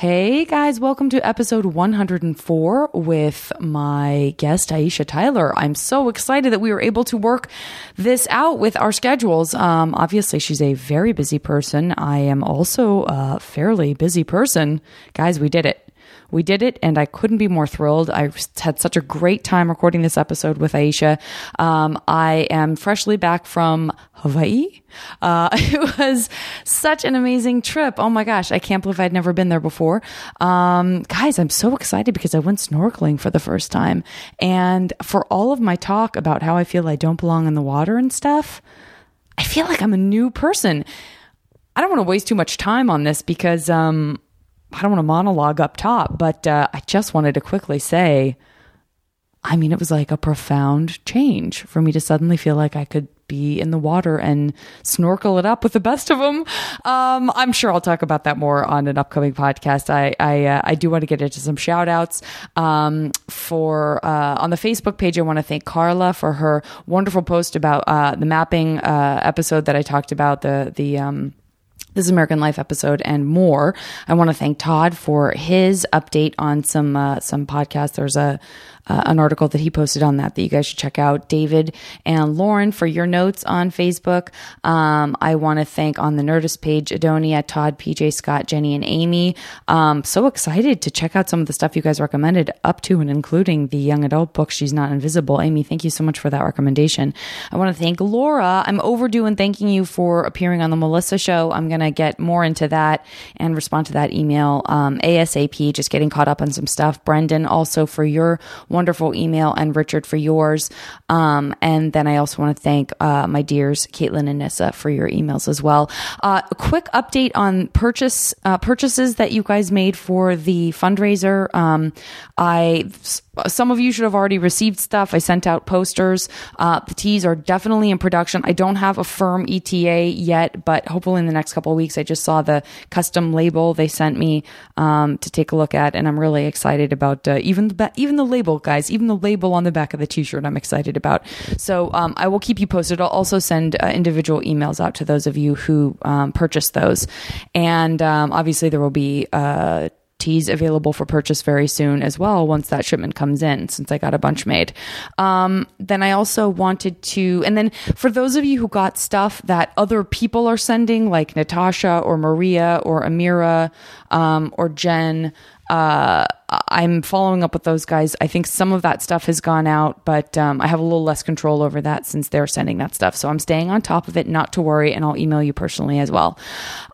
Hey guys, welcome to episode 104 with my guest Aisha Tyler. I'm so excited that we were able to work this out with our schedules. Um, obviously, she's a very busy person. I am also a fairly busy person. Guys, we did it. We did it, and I couldn't be more thrilled. I had such a great time recording this episode with Aisha. Um, I am freshly back from Hawaii. Uh, it was such an amazing trip. Oh my gosh, I can't believe I'd never been there before. Um, guys, I'm so excited because I went snorkeling for the first time. And for all of my talk about how I feel I don't belong in the water and stuff, I feel like I'm a new person. I don't want to waste too much time on this because um, I don't want to monologue up top, but uh, I just wanted to quickly say, I mean, it was like a profound change for me to suddenly feel like I could be in the water and snorkel it up with the best of them. Um, I'm sure I'll talk about that more on an upcoming podcast. I I, uh, I do want to get into some shout outs. Um, for uh, on the Facebook page, I want to thank Carla for her wonderful post about uh, the mapping uh, episode that I talked about the the um, this American Life episode and more. I want to thank Todd for his update on some uh, some podcasts. There's a uh, an article that he posted on that that you guys should check out. David and Lauren for your notes on Facebook. Um, I want to thank on the Nerdist page Adonia, Todd, PJ, Scott, Jenny, and Amy. Um, so excited to check out some of the stuff you guys recommended, up to and including the young adult book She's Not Invisible. Amy, thank you so much for that recommendation. I want to thank Laura. I'm overdue in thanking you for appearing on the Melissa Show. I'm going to get more into that and respond to that email um, ASAP. Just getting caught up on some stuff. Brendan, also for your wonderful email, and Richard for yours. Um, and then I also want to thank uh, my dears, Caitlin and Nissa, for your emails as well. Uh, a quick update on purchase uh, purchases that you guys made for the fundraiser. Um, I some of you should have already received stuff. I sent out posters. Uh, the teas are definitely in production. I don't have a firm ETA yet, but hopefully in the next couple of weeks, I just saw the custom label they sent me um, to take a look at, and I'm really excited about uh, even the ba- even the label, guys, even the label on the back of the T-shirt. I'm excited about. So um, I will keep you posted. I'll also send uh, individual emails out to those of you who um, purchased those, and um, obviously there will be uh, teas available for purchase very soon as well once that shipment comes in since i got a bunch made. Um, then i also wanted to and then for those of you who got stuff that other people are sending like natasha or maria or amira um, or jen uh, I'm following up with those guys. I think some of that stuff has gone out, but um, I have a little less control over that since they're sending that stuff. So I'm staying on top of it, not to worry, and I'll email you personally as well.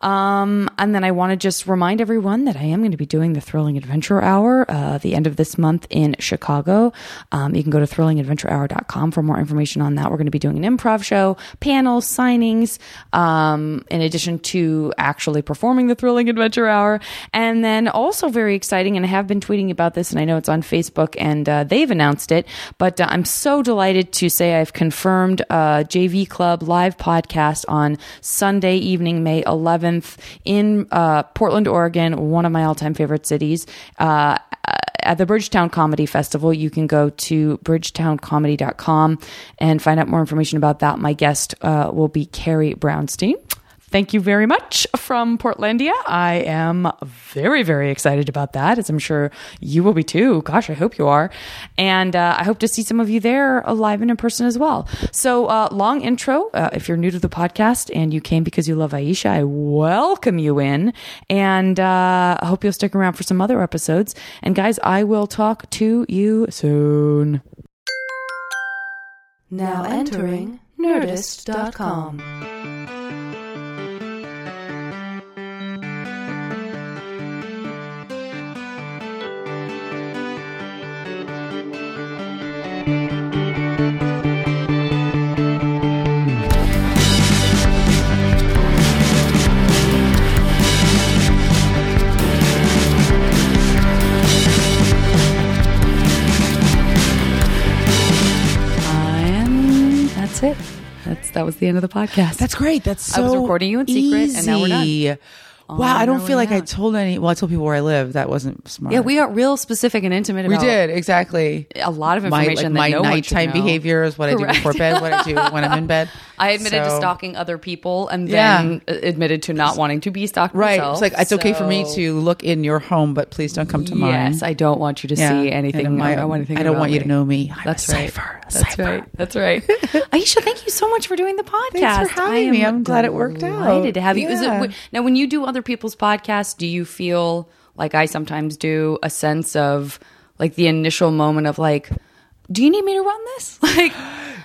Um, and then I want to just remind everyone that I am going to be doing the Thrilling Adventure Hour uh, the end of this month in Chicago. Um, you can go to thrillingadventurehour.com for more information on that. We're going to be doing an improv show, panels, signings, um, in addition to actually performing the Thrilling Adventure Hour. And then also very exciting, and I have been tweeting about this, and I know it's on Facebook, and uh, they've announced it. But uh, I'm so delighted to say I've confirmed a JV Club live podcast on Sunday evening, May 11th, in uh, Portland, Oregon, one of my all-time favorite cities. Uh, at the Bridgetown Comedy Festival, you can go to bridgetowncomedy.com and find out more information about that. My guest uh, will be Carrie Brownstein thank you very much from Portlandia. I am very, very excited about that, as I'm sure you will be too. Gosh, I hope you are. And uh, I hope to see some of you there alive and in person as well. So, uh, long intro. Uh, if you're new to the podcast and you came because you love Aisha, I welcome you in. And uh, I hope you'll stick around for some other episodes. And guys, I will talk to you soon. Now entering Nerdist.com. that's it. That's that was the end of the podcast. That's great. That's so I was recording you in secret, and now we're done. Wow, I don't feel like I told any. Well, I told people where I live. That wasn't smart. Yeah, we got real specific and intimate about we did exactly. a lot of My, information like, that my no nighttime know. behaviors, what I do before bed, what I do when I'm in bed. I admitted to stalking other people and then uh, admitted to not wanting to be stalked Right. myself. It's like it's okay for me to look in your home, but please don't come to mine. Yes, I don't want you to Yeah. see anything. My- I don't know anything. I don't want you me. to know me. I'm That's right. cipher. That's cipher. right. That's right. Aisha, thank you so much for doing the podcast. Thanks for having me. I'm glad it worked out. Delighted to have you. Is it now when you do other people's podcasts? Do you feel like I sometimes do a sense of like the initial moment of like, do you need me to run this? Like,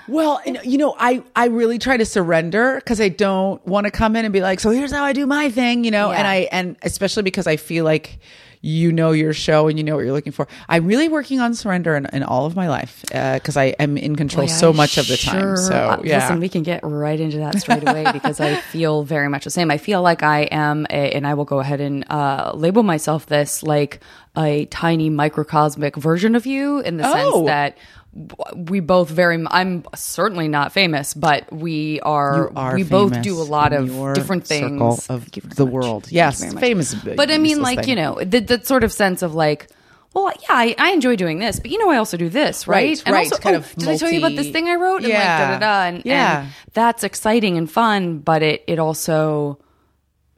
Well, and, you know, I I really try to surrender because I don't want to come in and be like, so here's how I do my thing, you know, Yeah. and I and especially because I feel like you know your show and you know what you're looking for. I'm really working on surrender in, in all of my life because I am in control Boy, so I much of the time. So uh, yeah, listen, we can get right into that straight away because I feel very much the same. I feel like I am, a, and I will go ahead and uh, label myself this like a tiny microcosmic version of you in the Oh. sense that we both very. i'm certainly not famous, but we are. Are we both do a lot of different things of Thank you very the much. world. Yes, famous uh, But I mean, like thing. you know, the, that sort of sense of like. Well, yeah, I, I enjoy doing this, but you know, I also do this, right? Right, and right, also, kind oh, of did I tell you about this thing I wrote? And Yeah. like, da da da. And, Yeah. and that's exciting and fun, but it it also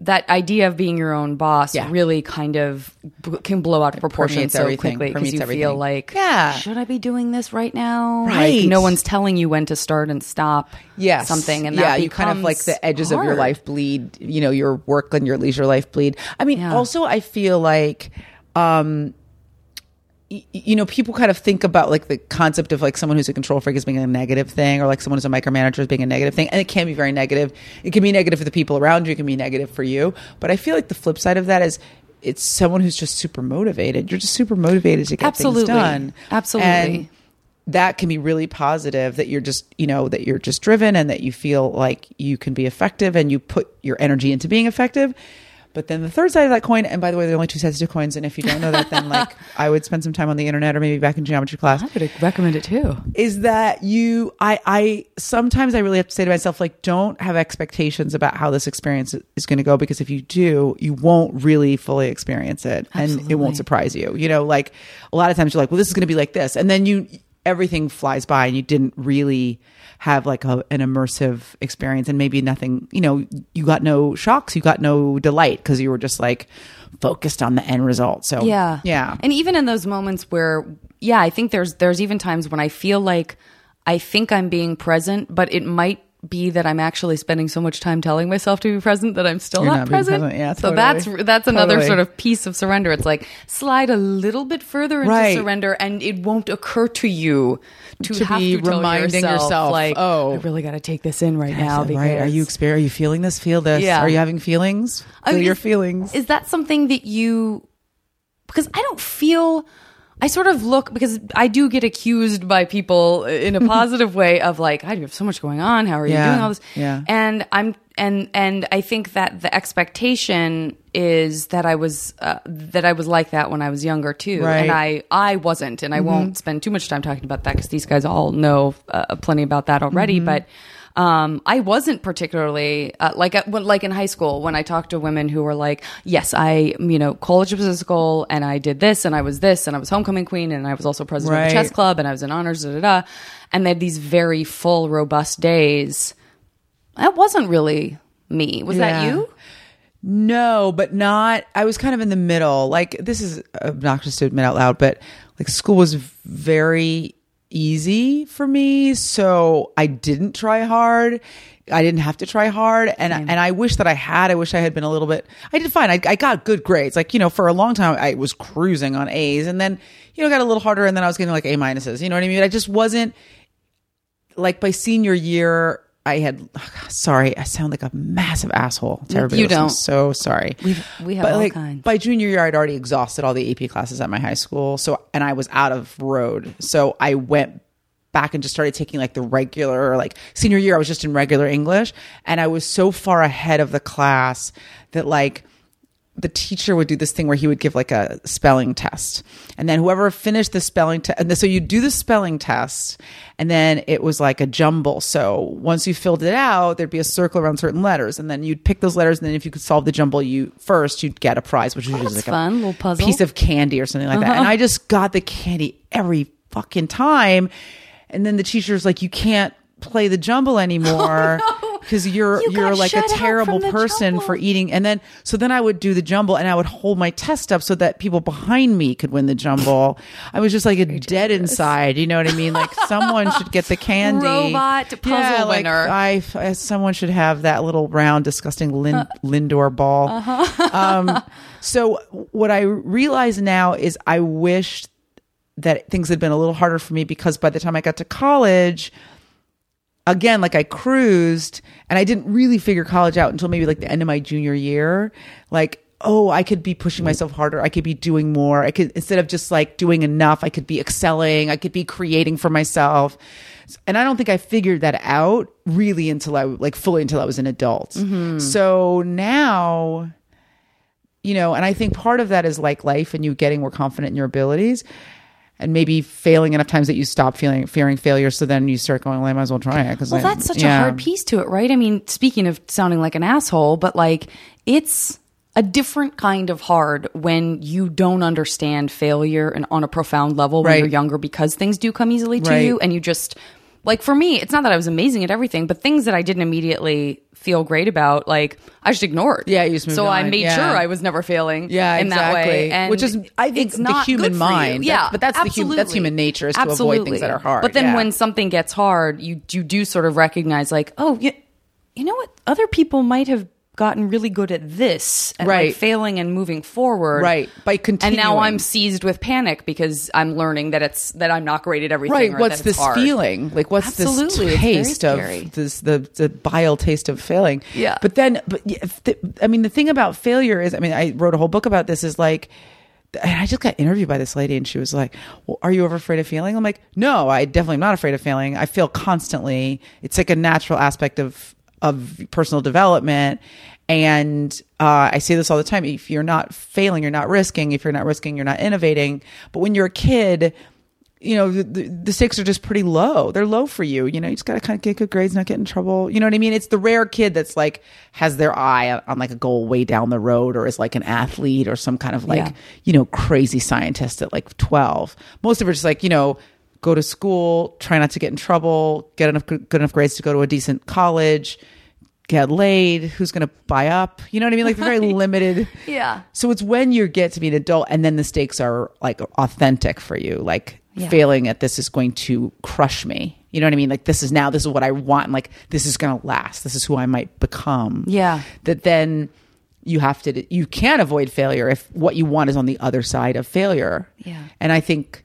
that idea of being your own boss Yeah. really kind of b- can blow out of proportion so everything, quickly because you feel like, Yeah. should I be doing this right now? Right. Like, no one's telling you when to start and stop. yes something, and yeah, you kind of like the edges of your life bleed. You know, your work and your leisure life bleed. I mean, Yeah. also I feel like. um you know, people kind of think about like the concept of like someone who's a control freak as being a negative thing, or like someone who's a micromanager as being a negative thing, and it can be very negative. It can be negative for the people around you. It can be negative for you. But I feel like the flip side of that is it's someone who's just super motivated. You're just super motivated to get Absolutely. things done. Absolutely. And that can be really positive that you're just you know that you're just driven and that you feel like you can be effective and you put your energy into being effective but then the third side of that coin and by the way there are only two sides to coins and if you don't know that then like i would spend some time on the internet or maybe back in geometry class. I would recommend it too. is that you i i sometimes i really have to say to myself like don't have expectations about how this experience is going to go because if you do you won't really fully experience it and it won't surprise you. You know like a lot of times you're like well this is going to be like this and then you everything flies by and you didn't really have like a, an immersive experience and maybe nothing you know you got no shocks you got no delight because you were just like focused on the end result so Yeah. yeah And even in those moments where yeah, I think there's there's even times when I feel like I think I'm being present, but it might be that I'm actually spending so much time telling myself to be present that I'm still You're not, not present. present. Yeah, So that's that's another Totally. sort of piece of surrender. It's like slide a little bit further into Right. surrender, and it won't occur to you to, To have be to reminding yourself, yourself, like, oh. I really got to take this in right now. Because right are you exper- are you feeling this feel this Yeah. are you having feelings oh, I mean, your is- feelings Is that something that you? Because I don't feel. I sort of look because I do get accused by people in a positive way of like, I do have so much going on. How are you doing all this? yeah. And I'm and and I think that the expectation is that I was uh, that I was like that when I was younger too, Right. and I I wasn't, and I won't spend too much time talking about that because these guys all know uh, plenty about that already, but. Um, I wasn't particularly uh, like when, like in high school when I talked to women who were like, "Yes, I you know college was a school, and I did this, and I was this, and I was homecoming queen, and I was also president of the chess club, and I was in honors, da da da," and they had these very full, robust days. That wasn't really me. Was that you? no but not i was kind of in the middle like this is obnoxious to admit out loud but like school was very easy for me so i didn't try hard I didn't have to try hard, and and I wish that I had. I wish I had been a little bit. I did fine. I, I got good grades. Like you know, for a long time, I was cruising on A's, and then you know, got a little harder, and then I was getting like A minuses. You know what I mean? I just wasn't like by senior year. I had oh sorry, I sound like a massive asshole to everybody. You don't. So sorry. We've- we have But, all like, kinds. By junior year, I'd already exhausted all the AP classes at my high school. So and I was out of road. So I went back and just started taking like the regular like senior year I was just in regular English and I was so far ahead of the class that like the teacher would do this thing where he would give like a spelling test. And then whoever finished the spelling test, and so you do the spelling test, and then it was like a jumble. So once you filled it out, there'd be a circle around certain letters, and then you'd pick those letters, and then if you could solve the jumble you first, you'd get a prize, which was oh, that's like fun, a little puzzle. piece of candy or something like that. And uh-huh. I just got the candy every fucking time. And then the teacher's like, you can't play the jumble anymore oh, because you're You you're like a terrible person for eating. And then so then I would do the jumble and I would hold my test up so that people behind me could win the jumble. I was just like a dead inside. You know what I mean? Like someone should get the candy. Robot puzzle yeah, like winner. I, I- someone should have that little round, disgusting Lin, Lindor ball. Um, so what I realize now is I wish that things had been a little harder for me because by the time I got to college, again, like I cruised and I didn't really figure college out until maybe like the end of my junior year. Like, oh, I could be pushing myself harder. I could be doing more. I could, instead of just like doing enough, I could be excelling. I could be creating for myself. And I don't think I figured that out really until I, like fully until I was an adult. Mm-hmm. So now, you know, and I think part of that is like life and you getting more confident in your abilities and maybe failing enough times that you stop feeling fearing failure. So then you start going, well, I might as well try it. Cause Well, I- that's such yeah. a hard piece to it, right? I mean, speaking of sounding like an asshole, but like it's a different kind of hard when you don't understand failure and on a profound level when Right. you're younger because things do come easily to Right. you and you just like for me, it's not that I was amazing at everything, but things that I didn't immediately feel great about, like I just ignored. Yeah, you just moved so I made Yeah. sure I was never failing. Yeah, in that way, exactly. and Which is, I think, it's the not human good for you. mind. Yeah, That- but that's the hu- that's human nature, is to avoid things that are hard. But then Yeah. when something gets hard, you you do sort of recognize like, oh, you, you know what? Other people might have gotten really good at this, at Right. like failing and moving forward, Right. By continuing. And now I'm seized with panic because I'm learning that it's that I'm not great at everything. right. What's this hard. feeling? Like, what's Absolutely. this taste of this, the, the bile taste of failing? Yeah. But then, but the, I mean, the thing about failure is, I mean, I wrote a whole book about this is like, and I just got interviewed by this lady and she was like, well, are you ever afraid of failing? I'm like, no, I definitely am not afraid of failing. I feel constantly. It's like a natural aspect of, of personal development. And uh, I say this all the time. If you're not failing, you're not risking. If you're not risking, you're not innovating. But when you're a kid, you know, the, the, stakes are just pretty low. They're low for you. You know, you just got to kind of get good grades, not get in trouble. You know what I mean? It's the rare kid that's like, has their eye on, like a goal way down the road or is like an athlete or some kind of like, Yeah. you know, crazy scientist at like 12. Most of it is like, you know, go to school, try not to get in trouble, get enough good enough grades to go to a decent college, get laid, who's going to buy up? You know what I mean? Like very limited. Yeah. So it's when you get to be an adult and then the stakes are like authentic for you. Like Yeah. failing at this is going to crush me. You know what I mean? Like this is now, this is what I want. And like this is going to last. This is who I might become. Yeah. That then you have to, you can't avoid failure if what you want is on the other side of failure. Yeah. And I think,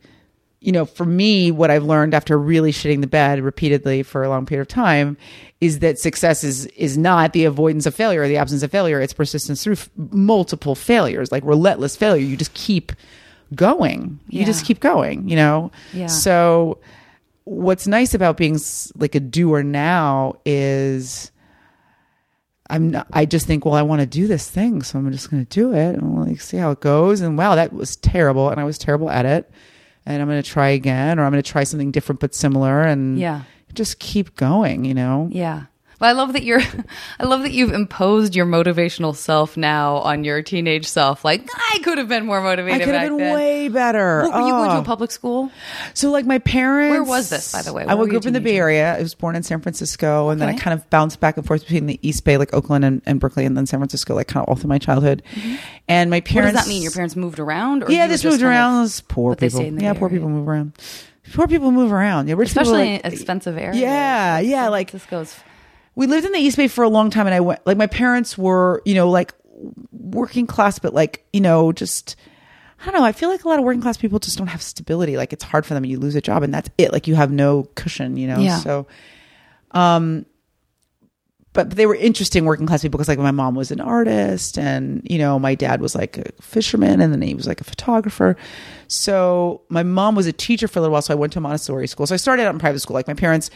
you know, for me, what I've learned after really shitting the bed repeatedly for a long period of time is that success is is not the avoidance of failure or the absence of failure. It's persistence through f- multiple failures, like relentless failure. You just keep going. You Yeah. just keep going. You know. Yeah. So, what's nice about being s- like a doer now is. I'm not, I just think, well, I want to do this thing, so I'm just going to do it and we'll like see how it goes. And wow, that was terrible, and I was terrible at it. And I'm going to try again, or I'm going to try something different but similar, and Yeah. just keep going. You know, Yeah. Well, I love that you're. I love that you've imposed your motivational self now on your teenage self. Like I could have been more motivated. I could have been then. way better. What, were you going to Oh. a public school? So like my parents. Where was this, by the way? I Where were grew up in the Bay? Area. I was born in San Francisco, and then I kind of bounced back and forth between the East Bay, like Oakland and, and Berkeley, and then San Francisco, like kind of all through my childhood. And my Mm-hmm. What parents. does that mean? Your parents moved around? Or yeah, you they were just just moved around. of- poor people. yeah, poor people move around. Poor people move around. Yeah, rich people especially in like, expensive areas. Yeah, yeah, like Francisco's. We lived in the East Bay for a long time, and I went like my parents were, you know, like working class, but like you know, just I don't know. I feel like a lot of working class people just don't have stability. Like it's hard for them. You lose a job, and that's it. Like you have no cushion, you know. Yeah. So, um, but they were interesting working class people because like my mom was an artist, and you know, my dad was like a fisherman, and then he was like a photographer. So my mom was a teacher for a little while, so I went to a Montessori school. So I started out in private school. Like my parents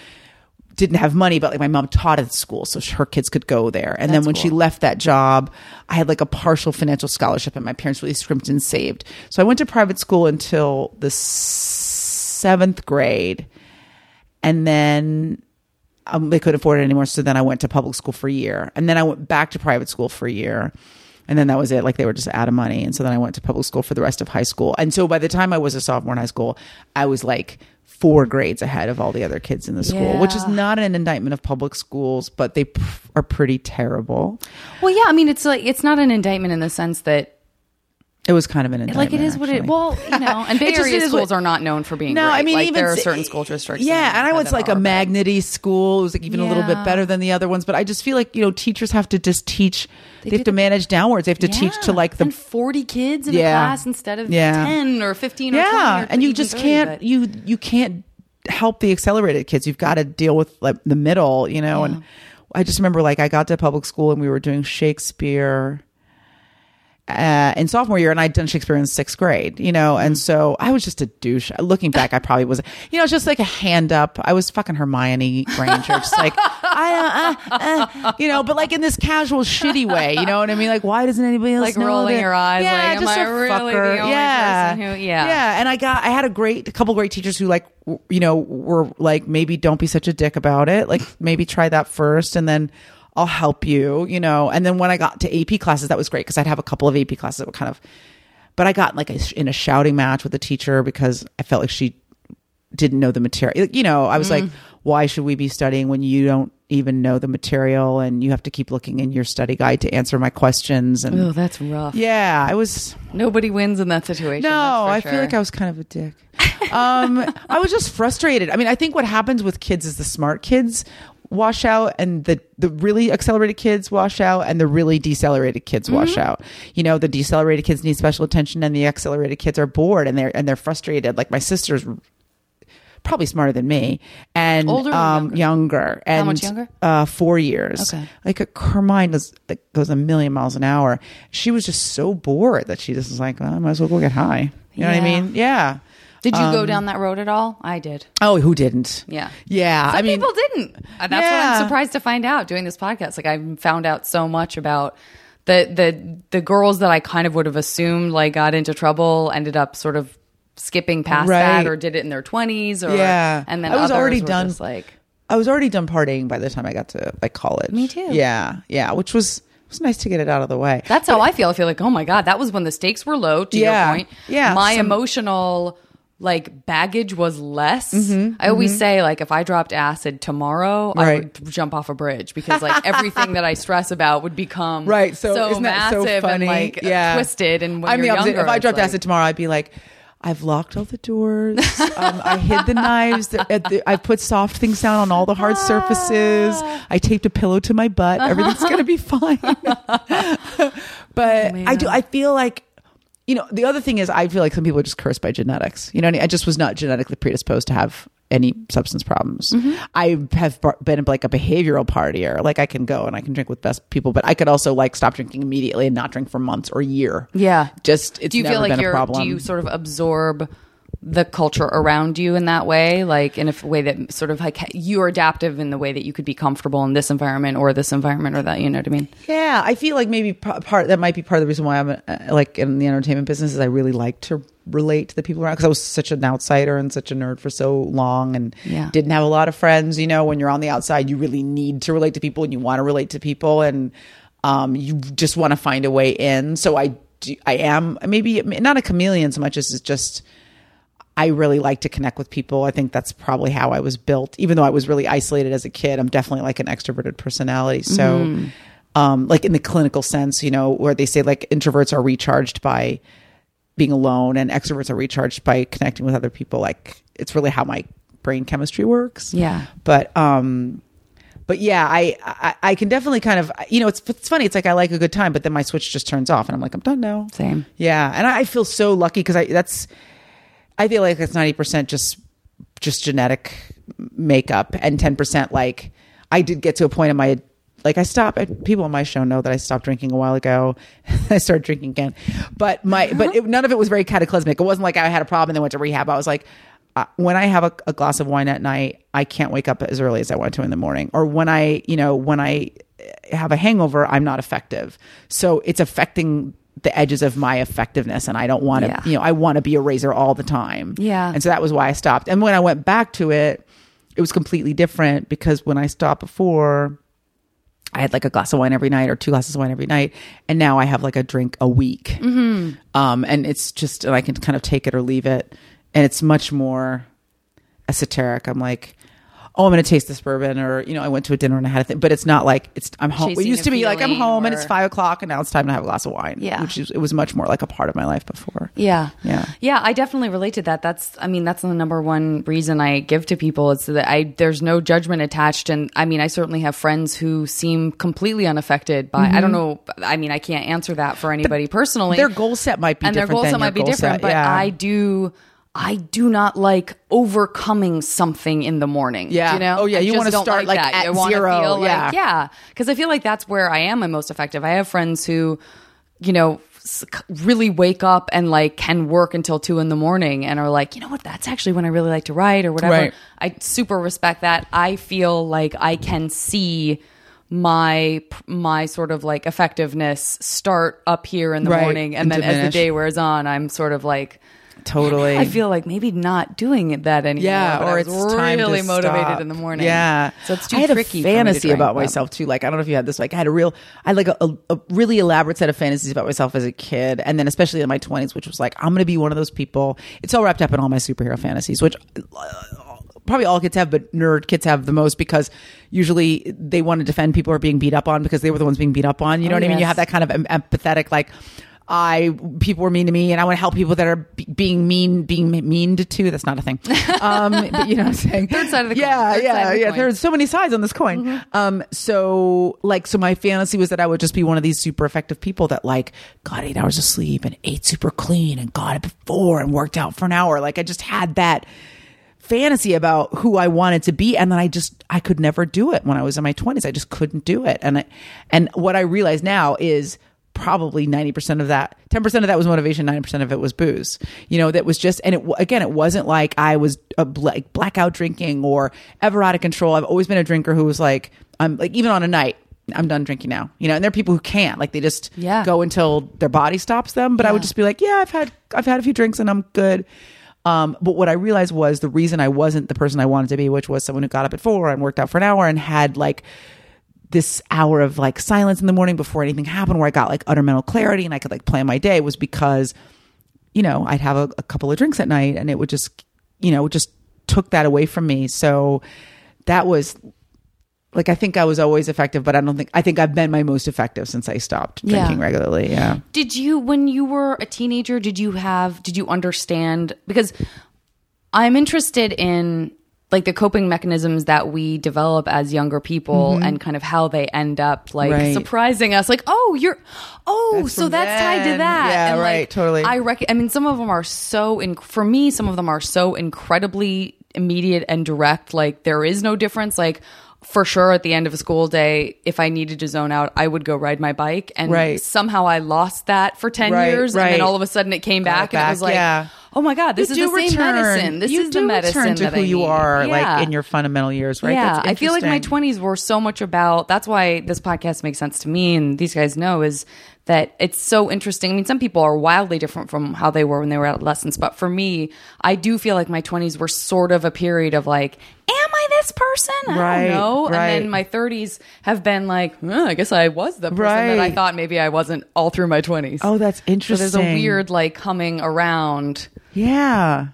didn't have money, but like my mom taught at school, so her kids could go there. And then That's when she left that job, I had like a partial financial scholarship, and my parents really scrimped and saved. So I went to private school until the seventh grade, and then um, they couldn't afford it anymore. So then I went to public school for a year, and then I went back to private school for a year, and then that was it. Like they were just out of money, and so then I went to public school for the rest of high school. And so by the time I was a sophomore in high school, I was like four grades ahead of all the other kids in the school, which is not an indictment of public schools, but they p- are pretty terrible. Well, yeah, I mean, it's like it's not an indictment in the sense that It was kind of an indictment. like it is what it. Well, you know, and Bay just Area schools what- are not known for being. No, great. I mean like, even there are certain school districts. Yeah, and I to like a magnet school. It was like even a little bit better than the other ones. But I just feel like you know teachers have to just teach. They, have to manage downwards. They have to teach to like the and forty kids in Yeah. a class instead of Yeah. ten or fifteen. Or yeah, or and you just 30, can't but- you you can't help the accelerated kids. You've got to deal with like the middle, you know. And I just remember like I got to public school and we were doing Shakespeare. Uh, in sophomore year, and I'd done Shakespeare in sixth grade, you know, and so I was just a douche. Looking back, I probably was, you know, just like a hand up. I was fucking Hermione Granger, just like I, uh, uh, uh, you know, but like in this casual, shitty way, you know what I mean? Like, why doesn't anybody else Like know rolling that- your eyes, Yeah, like, am just I a really the fucker. only yeah, person who- yeah. yeah. And I got, I had a great, a couple great teachers who like, w- you know, were like, maybe don't be such a dick about it. Like, maybe try that first, and then. I'll help you, you know. And then when I got to AP classes, that was great because I'd have a couple of AP classes that were kind of, but I got like a, in a shouting match with the teacher because I felt like she didn't know the material. You know, I was like, why should we be studying when you don't even know the material and you have to keep looking in your study guide to answer my questions? And Oh, that's rough. yeah, I was. Nobody wins in that situation. No, I feel like I was kind of a dick. um, I was just frustrated. I mean, I think what happens with kids is the smart kids wash out and the the really accelerated kids wash out and the really decelerated kids Mm-hmm. wash out. You know, the decelerated kids need special attention and the accelerated kids are bored and they're and they're frustrated. Like my sister's probably smarter than me and Older um younger, and much younger? uh 4 years Okay. like her mind is, goes a million miles an hour she was just so bored that she just was like well, i might as well go get high you know what i mean yeah Did you go Um, down that road at all? I did. oh who didn't Yeah. yeah Some i mean people didn't. And that's what I'm surprised to find out doing this podcast. Like I found out so much about the the the girls that I kind of would have assumed like got into trouble ended up sort of skipping past Right. that or did it in their 20s or Yeah. and then I was already were done- just like i was already done partying by the time i got to like college Me too. yeah yeah which was it was nice to get it out of the way That's how I feel. I feel like, oh my God, that was when the stakes were low, to Yeah. your point. Yeah, My some- emotional like baggage was less. Mm-hmm, I always say, like, if I dropped acid tomorrow, I would jump off a bridge because like everything that I stress about would become Right, so, so massive funny? and like yeah. twisted. And when I'm the opposite. younger, If I dropped like- acid tomorrow, I'd be like, I've locked all the doors. um, I hid the knives. The, I put soft things down on all the hard surfaces. I taped a pillow to my butt. Everything's gonna be fine. but I do. I feel like. You know, the other thing is, I feel like some people are just cursed by genetics. You know, what I, mean? I just was not genetically predisposed to have any substance problems. Mm-hmm. I have been like a behavioral partier. Like I can go and I can drink with best people, but I could also like stop drinking immediately and not drink for months or a year. Yeah. Just it's do you never feel like been you're a problem. do you sort of absorb the culture around you in that way like in a way that sort of like you're adaptive in the way that you could be comfortable in this environment or this environment or that you know what i mean Yeah, I feel like maybe part that might be part of the reason why I'm uh, like in the entertainment business is I really like to relate to the people around because I was such an outsider and such a nerd for so long and Yeah. didn't have a lot of friends. You know, when you're on the outside, you really need to relate to people and you want to relate to people and um, you just want to find a way in. So I do, I am maybe not a chameleon so much as it's just. I really like to connect with people. I think that's probably how I was built. Even though I was really isolated as a kid, I'm definitely like an extroverted personality. So, um, like in the clinical sense, you know, where they say like introverts are recharged by being alone and extroverts are recharged by connecting with other people. Like it's really how my brain chemistry works. Yeah. But, um, but yeah, I, I I can definitely kind of you know it's it's funny. It's like I like a good time, but then my switch just turns off, and I'm like I'm done now. Same. Yeah, and I I feel so lucky because I that's I feel like it's ninety percent just just genetic makeup and ten percent like I did get to a point in my like I stopped. People on my show know that I stopped drinking a while ago. I started drinking again, but my but it, none of it was very cataclysmic. It wasn't like I had a problem and then went to rehab. I was like. uh, when I have a, a glass of wine at night, I can't wake up as early as I want to in the morning. Or when I, you know, when I have a hangover, I'm not effective. So it's affecting the edges of my effectiveness and I don't want to, Yeah. you know, I want to be a razor all the time. Yeah. And so that was why I stopped. And when I went back to it, it was completely different because when I stopped before, I had like a glass of wine every night or two glasses of wine every night, and now I have like a drink a week. Mm-hmm. Um, and it's just, and I can kind of take it or leave it, and it's much more esoteric. I'm like, oh, I'm going to taste this bourbon, or you know, I went to a dinner and I had a thing, but it's not like it's. I'm home. It used to be like I'm home and it's five o'clock, and now it's time to have a glass of wine. Yeah. which is it was much more like a part of my life before. Yeah. Yeah. Yeah, I definitely relate to that. That's I mean, that's the number one reason I give to people is that I there's no judgment attached and I mean, I certainly have friends who seem completely unaffected by I don't mm-hmm. know, I mean, I can't answer that for anybody personally. Their goal set might be and their goal set might be different, set. but Yeah. I do I do not like overcoming something in the morning. Yeah. you know? Oh, yeah, I you wanna start, like, that. at zero, Feel like, yeah. yeah, because I feel like that's where I am my most effective. I have friends who, you know, really wake up and like can work until two in the morning and are like, you know what, that's actually when I really like to write or whatever. Right. I super respect that. I feel like I can see my my sort of like effectiveness start up here in the Right, morning and and then as the day wears on i'm sort of like totally. I feel like maybe not doing it that anymore. Yeah, or it's really motivated stop. in the morning. Yeah, so it's too I had tricky. a fantasy about myself too. Like I don't know if you had this. Like I had a real, I had like a, a, a really elaborate set of fantasies about myself as a kid, and then especially in my twenties, which was like I'm going to be one of those people. It's all wrapped up in all my superhero fantasies, which. uh, Probably all kids have, but nerd kids have the most because usually they want to defend people who are being beat up on because they were the ones being beat up on. You know Oh, what I mean? You have that kind of empathetic, like, I people were mean to me, and I want to help people that are be- being mean, being meaned to. That's not a thing. Um, but you know what I'm saying? Third side of the coin. Yeah, Third yeah, the yeah. coin. There's so many sides on this coin. Mm-hmm. Um, so like, so my fantasy was that I would just be one of these super effective people that like got eight hours of sleep and ate super clean and got it before and worked out for an hour. Like I just had that fantasy about who I wanted to be and then I just I could never do it when I was in my 20s I just couldn't do it and I, and what I realize now is probably 90% of that 10% of that was motivation 90% of it was booze. You know that was just and it again it wasn't like I was a bl- like blackout drinking or ever out of control. I've always been a drinker who was like I'm like even on a night I'm done drinking now you know and there are people who can't like they just Yeah. go until their body stops them but I would just be like yeah I've had I've had a few drinks and I'm good. Um, but what I realized was the reason I wasn't the person I wanted to be, which was someone who got up at four and worked out for an hour and had like this hour of like silence in the morning before anything happened where I got like utter mental clarity and I could like plan my day was because, you know, I'd have a, a couple of drinks at night and it would just, you know, just took that away from me. So that was like, I think I was always effective, but I don't think, I think I've been my most effective since I stopped Yeah. drinking regularly. Yeah. Did you, when you were a teenager, did you have, did you understand? Because I'm interested in like the coping mechanisms that we develop as younger people and kind of how they end up like Mm-hmm. Right. surprising us. Like, oh, you're, oh, That's so that's tied to that. Yeah, and right, like, totally. I reckon I mean, some of them are so, in- for me, some of them are so incredibly immediate and direct. Like, there is no difference. Like, for sure, at the end of a school day, if I needed to zone out, I would go ride my bike. And Right. somehow I lost that for 10 Right, years. And then all of a sudden it came it back, and it was like, yeah. Oh my God, this You is the same return- medicine. This you is the medicine to that who I you need. are, Yeah. like in your fundamental years, right? Yeah, I feel like my 20s were so much about that's why this podcast makes sense to me and these guys know is that it's so interesting. I mean, some people are wildly different from how they were when they were adolescents, but for me, I do feel like my 20s were sort of a period of like, am I this person? I Right, don't know. right. And then my 30s have been like, "Huh, I guess I was the person that I thought maybe I wasn't all through my 20s. Oh, that's So interesting. there's a weird like coming around. Yeah.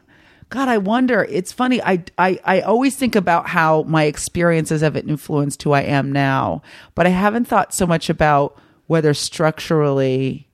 God, I wonder. It's funny. I, I, I always think about how my experiences have influenced who I am now, but I haven't thought so much about whether structurally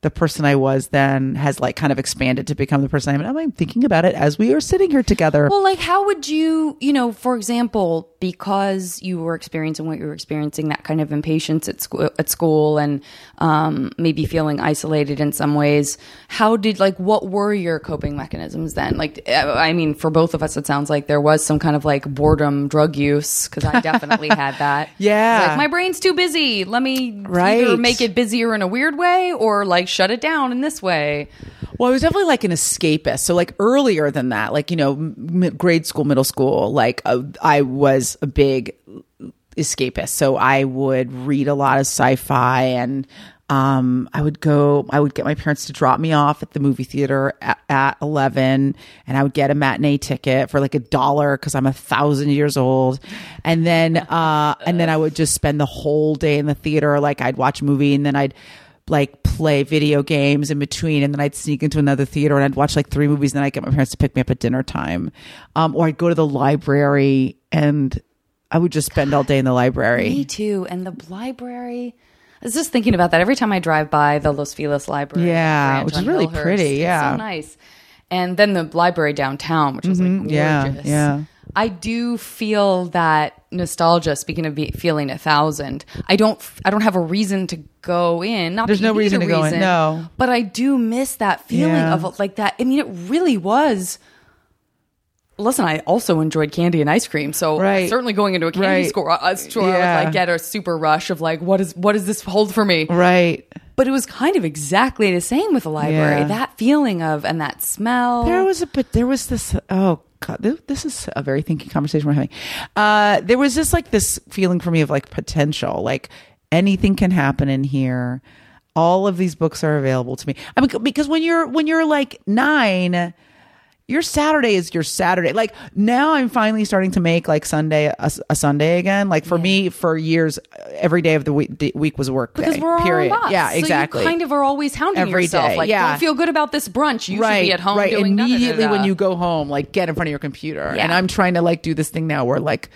the person I was then has like kind of expanded to become the person I am. And I'm thinking about it as we are sitting here together. Well, like, how would you, you know, for example, because you were experiencing what you were experiencing, that kind of impatience at school, at school, and um, maybe feeling isolated in some ways. How did, like, what were your coping mechanisms then? Like, I mean, for both of us, it sounds like there was some kind of like boredom drug use because I definitely had that. Yeah. like my brain's too busy. Let me Right. either make it busier in a weird way or like shut it down in this way. Well, I was definitely like an escapist. So like earlier than that, like you know, m- grade school, middle school, like uh, I was a big escapist. So I would read a lot of sci-fi and um, I would go, I would get my parents to drop me off at the movie theater at, at 11 and I would get a matinee ticket for like a dollar because I'm a thousand years old. And then, uh, and then I would just spend the whole day in the theater. Like I'd watch a movie and then I'd, like play video games in between and then I'd sneak into another theater and I'd watch like three movies and then I'd get my parents to pick me up at dinner time. Um, or I'd go to the library and I would just spend all day in the library. Me too. And the library. I was just thinking about that every time I drive by the Los Feliz Library. Yeah, which is really Hillhurst. pretty, It's yeah. so nice. And then the library downtown, which was like gorgeous. Mm-hmm. yeah, yeah. I do feel that nostalgia. Speaking of be, feeling a thousand, I don't. I don't have a reason to go in. Not There's no reason to go in, no. But I do miss that feeling Yeah. of like that. I mean, it really was. Listen, I also enjoyed candy and ice cream, so Right. certainly going into a candy Right. store, a uh, store, I Yeah. would like get a super rush of like, what is what does this hold for me? Right. But it was kind of exactly the same with the library. Yeah. That feeling of and that smell. There was a but there was this oh god this, is a very thinking conversation we're having. Uh there was just like this feeling for me of like potential like anything can happen in here. All of these books are available to me. I mean because when you're when you're like 9 your Saturday is your Saturday. Like now, I'm finally starting to make like Sunday a, a Sunday again. Like for me, for years, every day of the week, the week was work because day, we're period. own boss. Yeah, So exactly. you kind of are always hounding Every yourself. day, Like, yeah. don't feel good about this brunch. You should be at home right. doing immediately da-da-da-da. when you go home, like get in front of your computer. Yeah. And I'm trying to like do this thing now where like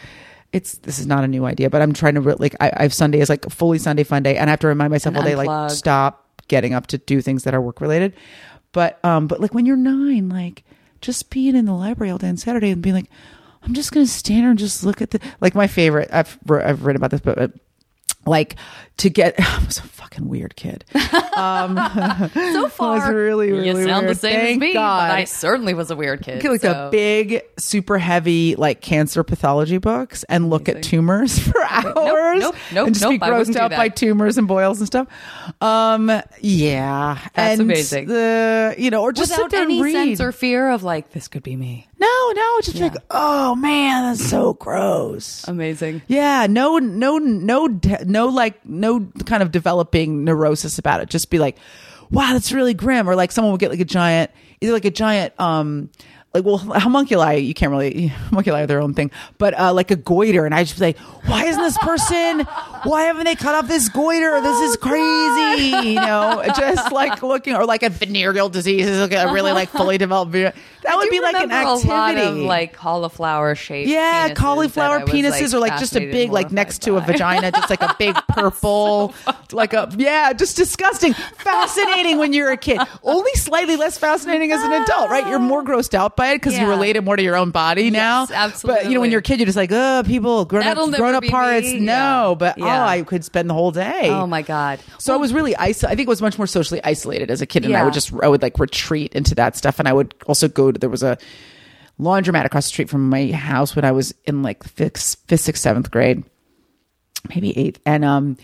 it's this is not a new idea, but I'm trying to re- like I, have Sunday is like fully Sunday fun day, and I have to remind myself all day like stop getting up to do things that are work related. But um, but like when you're nine, like just being in the library all day on Saturday and being like, I'm just gonna stand here and just look at the like my favorite. I've I've written about this, but like to get, I was a fucking weird kid. Um, so far, was really, you really sound the weird. same as me. God. But I certainly was a weird kid. get like so. the big, super heavy, like cancer pathology books and look at tumors for hours. nope, nope, nope and just be nope, I wouldn't grossed out by tumors and boils and stuff. Um, yeah, That's and amazing. The you know, or just without sit there any and read. sense or fear of like this could be me. no, no, it's just like, oh man, that's so gross. Amazing. Yeah, no, no, no, no, like no kind of developing neurosis about it. Just be like, wow, that's really grim. Or like someone would get like a giant, either like a giant, um, like well, homunculi, you can't really homunculi are their own thing, but uh, like a goiter, and I just be like, why isn't this person? Why haven't they cut off this goiter? This is crazy, you know. Just like looking, or like a venereal disease is like a really like fully developed. vene- That would I do be like an activity, A lot of, like cauliflower shaped. yeah, cauliflower penises, or like just a big, like next to a vagina, just like a big purple, like a yeah, just disgusting. Fascinating when you're a kid, only slightly less fascinating as an adult, right? You're more grossed out by it because you Yeah. relate it more to your own body now. Yes, But you know, when you're a kid, you're just like, oh, people grown That'll up, grown up parts. me. No, Yeah. but oh, I could spend the whole day. Oh my god. So I was really iso- I think I was much more socially isolated as a kid, and I would just I would like retreat into that stuff, and I would also go to there was a laundromat across the street from my house when I was in like fifth, fifth, sixth, seventh grade, maybe eighth, and um,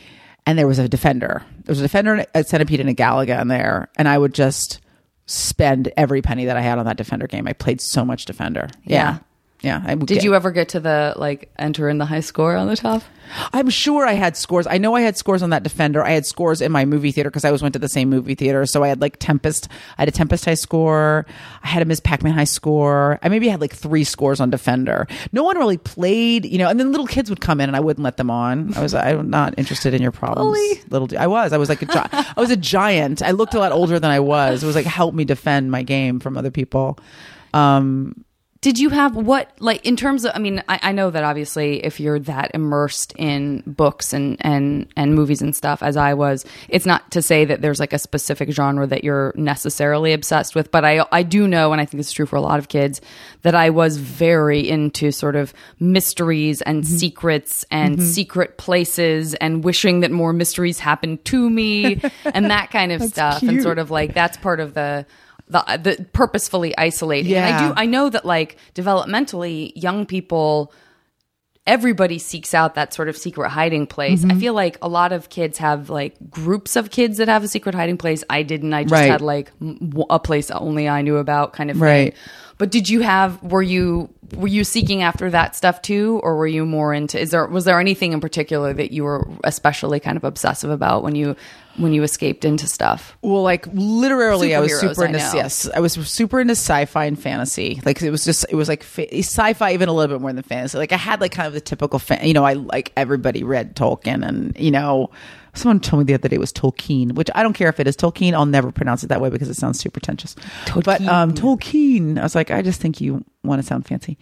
and there was a defender. There was a defender, a centipede, and a Galaga in there, and I would just spend every penny that I had on that defender game. I played so much defender. Yeah. Yeah. I would Did get- you ever get to the like enter in the high score on the top? I'm sure I had scores. I know I had scores on that Defender. I had scores in my movie theater because I always went to the same movie theater. So I had like Tempest. I had a Tempest high score. I had a Ms. Pac-Man high score. I maybe had like three scores on Defender. No one really played, you know. And then little kids would come in, and I wouldn't let them on. I was I'm not interested in your problems, Bully. little. I was. I was like a gi- I was a giant. I looked a lot older than I was. It was like help me defend my game from other people. Um, Did you have what like in terms of? I mean, I, I know that obviously if you're that immersed in books and and and movies and stuff as I was, it's not to say that there's like a specific genre that you're necessarily obsessed with. But I I do know, and I think it's true for a lot of kids, that I was very into sort of mysteries and Mm-hmm. secrets and secret places and wishing that more mysteries happened to me and that kind of stuff and sort of like that's part of the the, the purposefully isolating. And I do. I know that like developmentally, young people everybody seeks out that sort of secret hiding place. Mm-hmm. I feel like a lot of kids have like groups of kids that have a secret hiding place. I didn't. I just Right. had like a place only I knew about kind of thing. Right. But did you have were you were you seeking after that stuff too or were you more into is there was there anything in particular that you were especially kind of obsessive about when you when you escaped into stuff? Well, like literally, I was super I into know. yes, I was super into sci-fi and fantasy. Like it was just it was like fa- sci-fi even a little bit more than fantasy. Like I had like kind of the typical, fan. you know, I like everybody read Tolkien, and you know, someone told me the other day it was Tolkien, which I don't care if it is Tolkien. I'll never pronounce it that way because it sounds super pretentious. But um, Tolkien, I was like, I just think you want to sound fancy.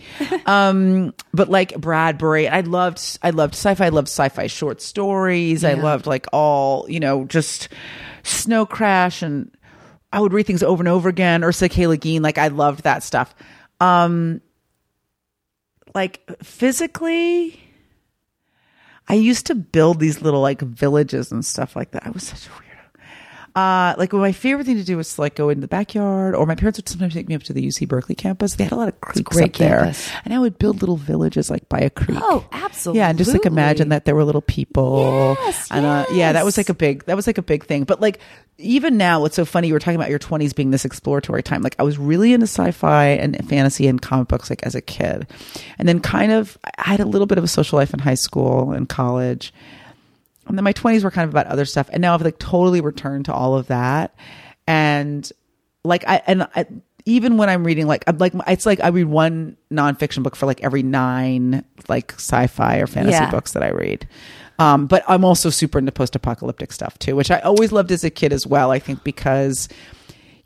um, but like Bradbury, I loved, I loved sci-fi. I loved sci-fi short stories. I loved like all, you know, just Snow Crash and I would read things over and over again. Ursula K. Le Guin, like I loved that stuff. Um, like physically, I used to build these little like villages and stuff like that. I was such a. Uh, like my favorite thing to do was to, like go in the backyard, or my parents would sometimes take me up to the UC Berkeley campus. They had a lot of creeks great up there, and I would build little villages like by a creek. Oh, absolutely. Yeah, and just like imagine that there were little people. Yes, and uh, yeah, that was like a big that was like a big thing. But like even now, what's so funny? You were talking about your twenties being this exploratory time. Like I was really into sci-fi and fantasy and comic books like as a kid, and then kind of I had a little bit of a social life in high school and college. And then my 20s were kind of about other stuff. And now I've like totally returned to all of that. And like, I, and I, even when I'm reading, like, I'm like, it's like I read one nonfiction book for like every nine, like sci-fi or fantasy Yeah. books that I read. Um, but I'm also super into post-apocalyptic stuff too, which I always loved as a kid as well. I think because,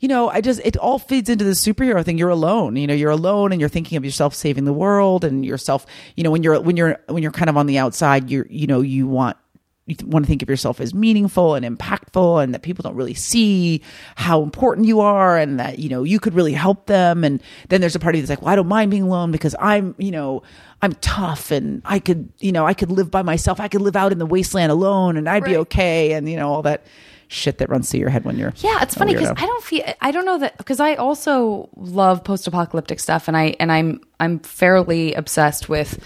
you know, I just it all feeds into the superhero thing. You're alone, you know, you're alone, and you're thinking of yourself saving the world, and yourself, you know, when you're when you're when you're kind of on the outside, you're you know you want you want to think of yourself as meaningful and impactful, and that people don't really see how important you are, and that you know you could really help them. And then there's a party that's like, well, I don't mind being alone because I'm you know I'm tough, and I could you know I could live by myself. I could live out in the wasteland alone, and I'd be okay, and you know all that shit that runs through your head when you're Yeah, it's funny because. I don't feel I don't know that because I also love post-apocalyptic stuff and I and I'm I'm fairly obsessed with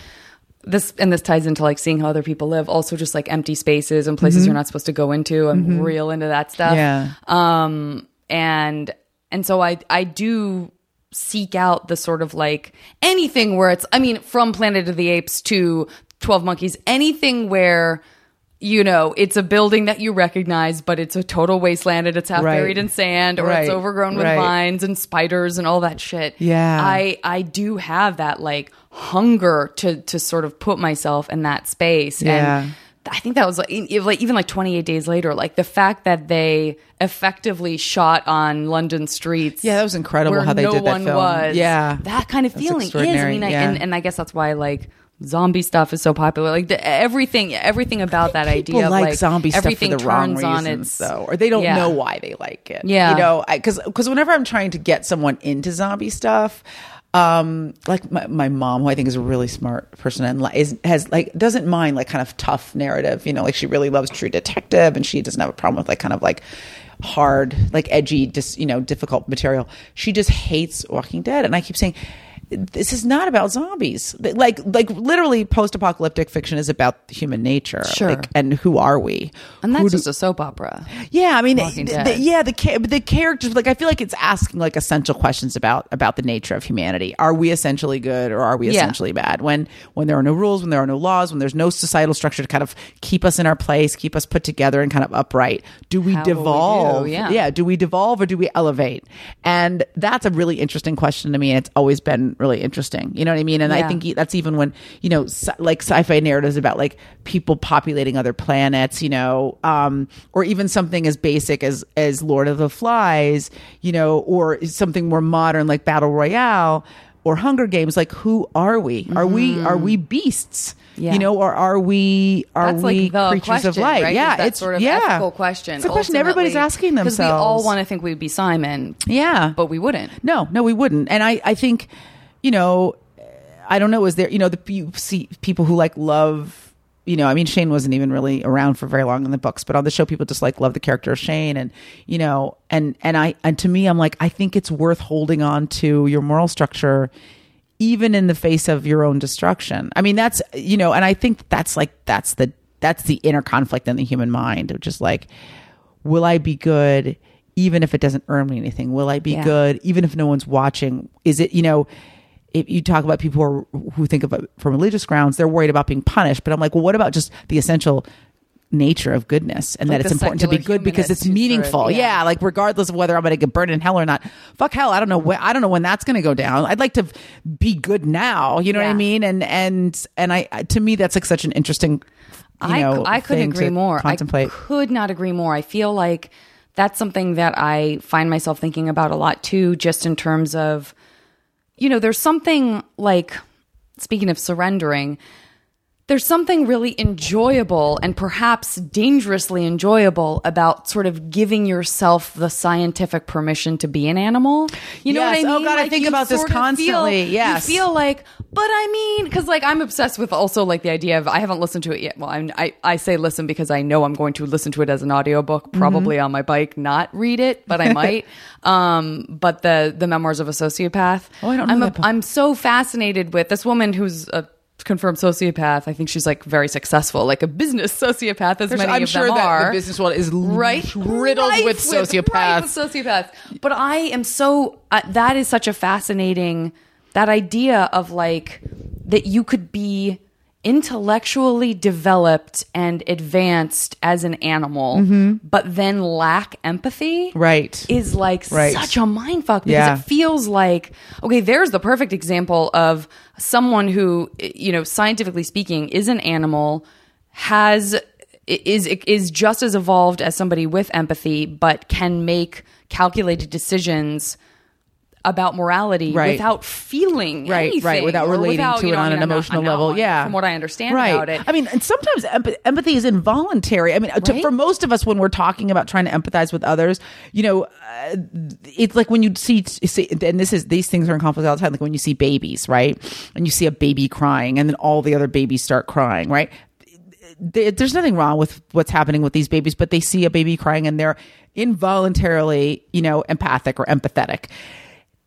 this and this ties into like seeing how other people live also just like empty spaces and places you're not supposed to go into I'm real into that stuff Yeah. um and and so I I do seek out the sort of like anything where it's I mean from Planet of the Apes to 12 Monkeys anything where you know it's a building that you recognize but it's a total wasteland and it's half Right. buried in sand or Right. it's overgrown with Right. vines and spiders and all that shit Yeah. I I do have that like hunger to to sort of put myself in that space Yeah. and I think that was like, like even like 28 days later, like the fact that they effectively shot on London streets. Yeah, that was incredible how they no did that one film. was. Yeah. that kind of That's feeling is. I mean, I, and, and I guess that's why like zombie stuff is so popular. Like the, everything, everything about that idea like, like zombie stuff for everything the wrong turns on reasons, its though, or they don't Yeah. know why they like it. Yeah. you know, because because whenever I'm trying to get someone into zombie stuff. Um, like my, my mom, who I think is a really smart person and is has like doesn't mind like kind of tough narrative, you know, like she really loves True Detective and she doesn't have a problem with like kind of like hard, like edgy, just, you know, difficult material. She just hates Walking Dead, and I keep saying, this is not about zombies. Like, like literally, post-apocalyptic fiction is about human nature, Sure. like, and who are we? and Who that's do- just a soap opera. yeah, I mean, the- the- yeah, the the characters. Like, I feel like it's asking like essential questions about about the nature of humanity. Are we essentially good, or are we Yeah. essentially bad? When when there are no rules, when there are no laws, when there's no societal structure to kind of keep us in our place, keep us put together and kind of upright. Do we How will we do? devolve? Yeah. yeah. Do we devolve or do we elevate? And that's a really interesting question to me. And it's always been really interesting. You know what I mean? And I think that's even when you know like sci-fi narratives about like people populating other planets you know um or even something as basic as as lord of the flies you know or something more modern like battle royale or hunger games like who are we are we are we beasts Mm-hmm. Yeah. you know or are we are That's we like creatures question, of light right? yeah it's sort of yeah ethical question. it's a question everybody's asking themselves because we all want to think we'd be Simon, yeah but we wouldn't. no, no, we wouldn't. And I, I think, you know, I don't know. Is there, you know, the you see people who like love, you know, I mean, Shane wasn't even really around for very long in the books, but on the show, people just like love the character of Shane, and you know, and and I and to me, I'm like, I think it's worth holding on to your moral structure, even in the face of your own destruction. I mean, that's you know, and I think that's like that's the that's the inner conflict in the human mind of just like, will I be good even if it doesn't earn me anything? Will I be Yeah. good even if no one's watching? Is it you know? If you talk about people who, are, who think of it from religious grounds, they're worried about being punished. But I'm like, well, what about just the essential nature of goodness and Like that it's important to be good because it's humanist who sort of- meaningful. yeah. yeah, like regardless of whether I'm going to get burned in hell or not. Fuck hell, I don't know when I don't know when that's going to go down. I'd like to be good now. You know what I mean? And and and I to me that's like such an interesting. You I, know, I couldn't agree more. Contemplate. I could not agree more. I feel like that's something that I find myself thinking about a lot too, just in terms of, you know, there's something like, speaking of surrendering, there's something really enjoyable and perhaps dangerously enjoyable about sort of giving yourself the scientific permission to be an animal. You know Yes. what I mean? Oh, mean? God, I think about this of feel- constantly. Yes. You feel like, but I mean, because like I'm obsessed with also like the idea of I haven't listened to it yet. Well, I'm, I I say listen because I know I'm going to listen to it as an audiobook, Mm-hmm. probably on my bike, not read it, but I might. um, but the the memoirs of a sociopath. Oh, I don't know I'm book. I'm so fascinated with this woman who's a confirmed sociopath. I think she's like very successful, like a business sociopath, as many I'm of sure them that are the business world is right riddled Rife with sociopaths. rife with sociopaths but i am so uh, that is such a fascinating that idea of like that you could be intellectually developed and advanced as an animal but then lack empathy Mm-hmm. Right. is like Right. such a mind fuck because Yeah. it feels like okay there's the perfect example of someone who you know scientifically speaking is an animal has is is just as evolved as somebody with empathy but can make calculated decisions about morality Right. without feeling right, anything, right, without relating without, to it know, I on mean, an I'm emotional not level. yeah, from what I understand right. about it. I mean, and sometimes emp- empathy is involuntary. I mean, to, for most of us, when we're talking about trying to empathize with others, you know, uh, it's like when you see, see, and this is these things are in conflict all the time. Like when you see babies, right, and you see a baby crying, and then all the other babies start crying, right there's nothing wrong with what's happening with these babies, but they see a baby crying and they're involuntarily, you know, empathic or empathetic.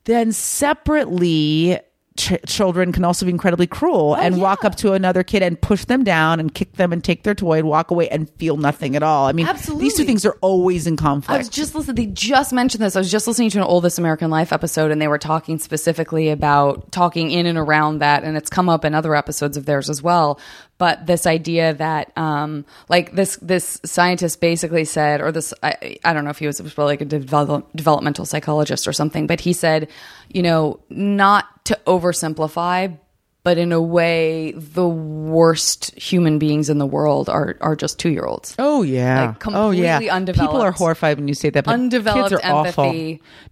Then separately, ch- children can also be incredibly cruel oh, and walk up to another kid and push them down and kick them and take their toy and walk away and feel nothing at all. I mean, these two things are always in conflict. I was just listening. They just mentioned this. I was just listening to an old This American Life episode, and they were talking specifically about talking in and around that, and it's come up in other episodes of theirs as well. But this idea that, um, like this this scientist basically said, or this I, I don't know if he was, was like a develop, developmental psychologist or something, but he said, you know, not to oversimplify, but in a way, the worst human beings in the world are are just two year olds. Oh yeah. Like, oh yeah. completely undeveloped. People are horrified when you say that. But Undeveloped kids are awful.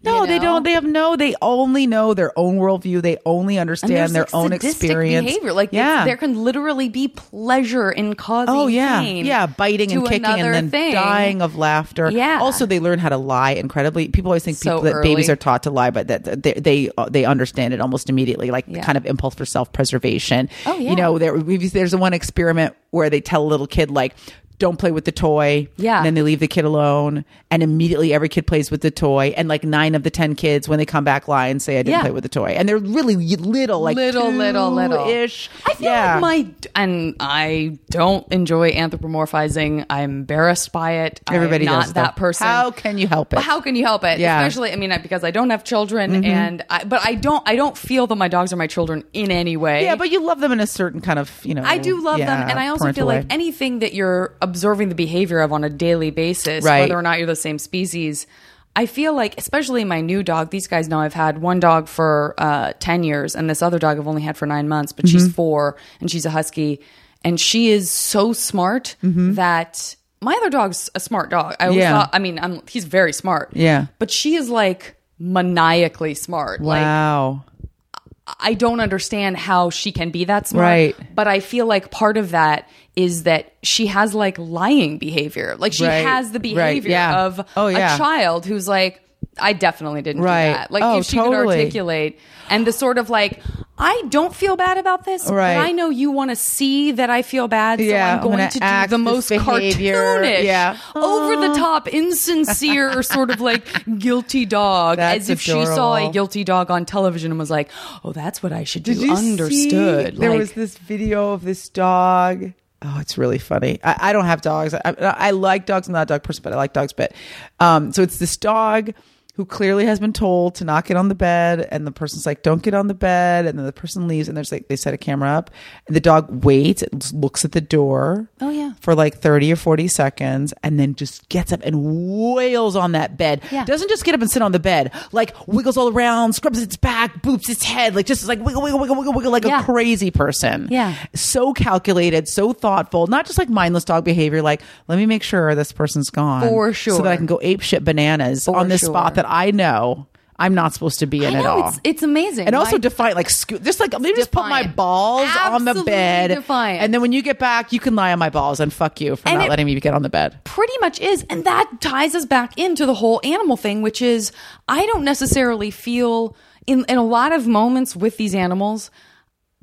No, you they don't. They have no. They only know their own worldview. They only understand their like own experience. behavior. Like yeah. there can literally be pleasure in causing. Oh yeah, yeah, biting and kicking and then thing. dying of laughter. Yeah. Also, they learn how to lie incredibly. People always think So people that babies are taught to lie, but that they they uh, they understand it almost immediately, like the kind of impulse for self preservation. Oh, yeah. You know, there there's one experiment where they tell a little kid like. Don't play with the toy. Yeah. And then they leave the kid alone. And immediately every kid plays with the toy. And like nine of the 10 kids, when they come back, lie and say, I didn't Yeah. play with the toy. And they're really little, like little, little, little ish. I feel like my and I don't enjoy anthropomorphizing. I'm embarrassed by it. Everybody I'm not does, that though. person. How can you help it? How can you help it? Yeah. Mm-hmm. Especially, I mean, because I don't have children, and I, but I don't. I don't feel that my dogs are my children in any way. Yeah, but you love them in a certain kind of, you know. I do love them, and I also feel like anything that you're observing the behavior of on a daily basis, Right. whether or not you're the same species. I feel like, especially my new dog, these guys know I've had one dog for uh, 10 years, and this other dog I've only had for nine months, but Mm-hmm. she's four, and she's a husky. And she is so smart that my other dog's a smart dog. I always Mm-hmm. Yeah. thought, I mean, I'm, he's very smart. Yeah. But she is like maniacally smart. Like, Wow. I don't understand how she can be that smart. Right. But I feel like part of that is that she has like lying behavior. Like she Right. has the Right. behavior Yeah. of Oh, yeah. a child who's like, I definitely didn't Right. do that. Like Oh, if she totally. could articulate and the sort of like, I don't feel bad about this, Right. but I know you want to see that I feel bad, so Yeah, I'm I'm going gonna to do the most behavior. cartoonish, Yeah. over the top, insincere, sort of like guilty dog, That's as if she saw a guilty dog on television and was like, "Oh, that's what I should do." Did you Understood. see- there Like, was this video of this dog. Oh, it's really funny. I, I don't have dogs. I, I like dogs. I'm not a dog person, but I like dogs. But um, so it's this dog who clearly has been told to not get on the bed, and the person's like, "Don't get on the bed," and then the person leaves, and there's like they set a camera up, and the dog waits, it looks at the door. Oh, yeah. for like 30 or 40 seconds, and then just gets up and wails on that bed. Yeah. Doesn't just get up and sit on the bed, like wiggles all around, scrubs its back, boops its head, like just like wiggle, wiggle, wiggle, wiggle, wiggle, like Yeah. a crazy person. Yeah. So calculated, so thoughtful, not just like mindless dog behavior, like, let me make sure this person's gone. For sure So that I can go ape shit bananas For on this sure. spot that I know I'm not supposed to be in I at all. it's it's amazing, and also defiant, like scoot, just like maybe just put my balls on the bed, defiant. and then when you get back, you can lie on my balls and fuck you for And not letting me get on the bed. pretty much is and that ties us back into the whole animal thing which is i don't necessarily feel in in a lot of moments with these animals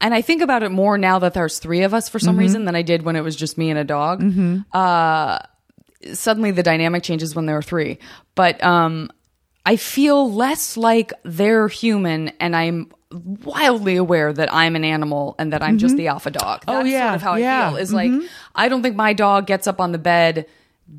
and i think about it more now that there's three of us for Mm-hmm. some reason than i did when it was just me and a dog uh suddenly the dynamic changes when there are three but um i feel less like they're human and i'm wildly aware that i'm an animal and that i'm just the alpha dog that's Mm-hmm. Oh, yeah, sort of how yeah. i feel is like i don't think my dog gets up on the bed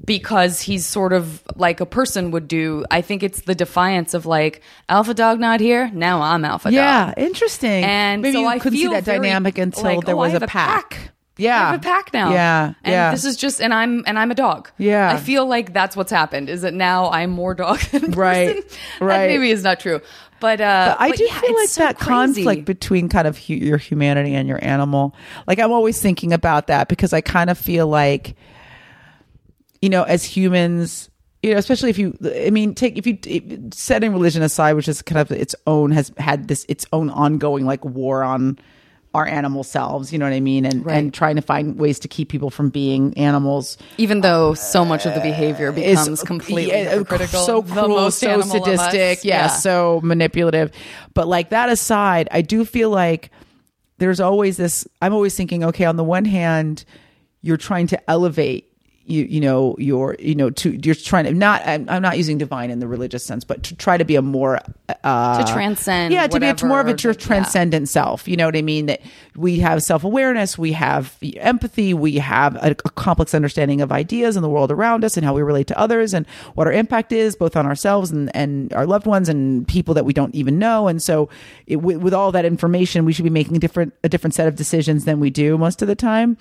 because he's sort of like a person would do i think it's the defiance of like alpha dog not here now i'm alpha Yeah, dog Yeah, interesting. and maybe so you I couldn't see that dynamic until like, there oh, was a pack. Yeah, I have a pack now. Yeah, and yeah. this is just, and I'm and I'm a dog. Yeah. I feel like that's what's happened. Is that now I'm more dog than person. Right, That right. maybe is not true, but uh, I but do yeah, feel like so that crazy. conflict between kind of hu- your humanity and your animal. Like I'm always thinking about that because I kind of feel like, you know, as humans, you know, especially if you, I mean, take if you setting religion aside, which is kind of its own has had this its own ongoing like war on our animal selves. You know what I mean? And Right. and trying to find ways to keep people from being animals. Even though so much of the behavior uh, is becomes completely yeah, hypocritical, so the cruel, so animal of us. sadistic, yeah, so manipulative. But like that aside, I do feel like there's always this. I'm always thinking, okay, on the one hand, you're trying to elevate. You, you know your you know to you're trying to not I'm, I'm not using divine in the religious sense but to try to be a more uh To transcend yeah to be a, more of a whatever true the- yeah. transcendent self. You know what i mean? That we have self-awareness we have empathy we have a, a complex understanding of ideas and the world around us and how we relate to others and what our impact is both on ourselves and, and our loved ones and people that we don't even know. And so it, with, with all that information we should be making different a different set of decisions than we do most of the time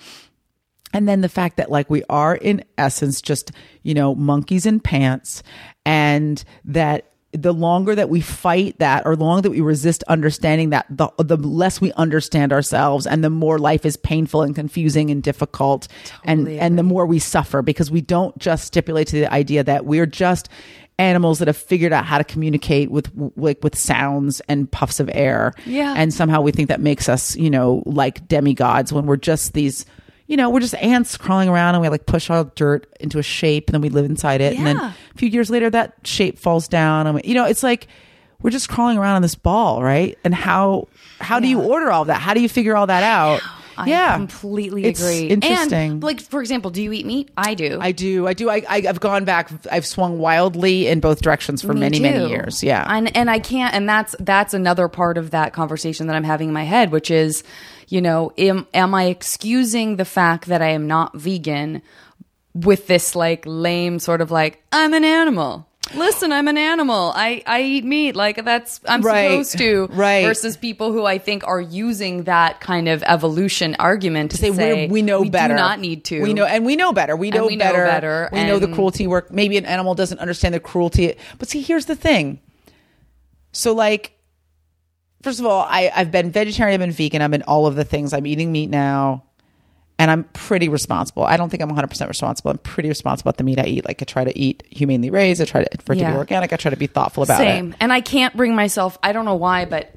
and then the fact that like we are in essence just you know monkeys in pants and that the longer that we fight that or the longer that we resist understanding that the the less we understand ourselves and the more life is painful and confusing and difficult and Totally and the more we suffer because we don't just stipulate to the idea that we're just animals that have figured out how to communicate with like with sounds and puffs of air Yeah. and somehow we think that makes us you know like demigods when we're just these you know we're just ants crawling around and we like push all dirt into a shape and then we live inside it and then a few years later that shape falls down and we, you know it's like we're just crawling around on this ball right and how how do you order all that how do you figure all that out I yeah completely It's agree. interesting And like for example, do you eat meat? I do. I do. I do. I, I, I've gone back. I've swung wildly in both directions for Me many, too. many years. Yeah. and and I can't. And that's that's another part of that conversation that I'm having in my head, which is, you know, am am I excusing the fact that I am not vegan with this like lame sort of like I'm an animal. Listen, I'm an animal. I, I eat meat. Like that's I'm Right. supposed to. Right. Versus people who I think are using that kind of evolution argument to say, say, we we know we better. Do not need to. We know, and we know better. We know, we know better. better, We know the cruelty work. Maybe an animal doesn't understand the cruelty. But see, here's the thing. So, like, first of all, I I've been vegetarian. I've been vegan. I've been all of the things. I'm eating meat now, and I'm pretty responsible. I don't think I'm 100% responsible. I'm pretty responsible at the meat I eat. Like I try to eat humanely raised. I try to, for it to be organic. I try to be thoughtful about Same. it. And I can't bring myself, I don't know why, but,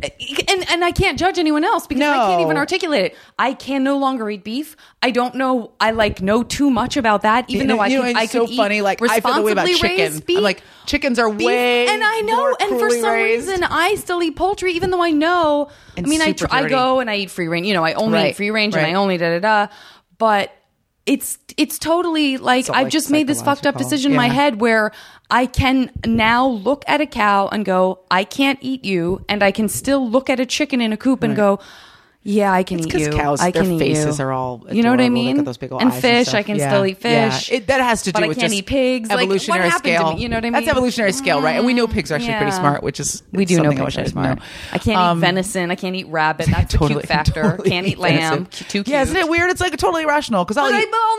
and, and I can't judge anyone else because I can't even articulate it. I can no longer eat beef. I don't know, I like know too much about that, even You though I know, could, it's I so could funny. Like I feel the way about responsibly chicken. beef. I'm like chickens are beef, way and I know, and for some raised. reason, I still eat poultry, even though I know. And I mean, I tr- I go and I eat free range. You know, I only Right, eat free range and. I only da da da. But it's it's totally like all, I've like, just made this fucked up decision in my head where I can now look at a cow and go, I can't eat you, and I can still look at a chicken in a coop and go. Yeah, I can eat because you. cows, I their can eat faces you. are all you know what I adorable. Mean. those big old and fish, stuff. I can Yeah. still eat Yeah. fish. It, that has to do but I with can't just eat pigs. Like, evolutionary to scale. me? You know what I mean? That's evolutionary scale, right? And we know pigs are actually pretty smart, which is We do know pigs are smart. I can't Um, eat venison. I can't eat rabbit. That's a cute factor. totally can't eat lamb. Too cute. Yeah, isn't it weird? It's like totally irrational because I'll I'll,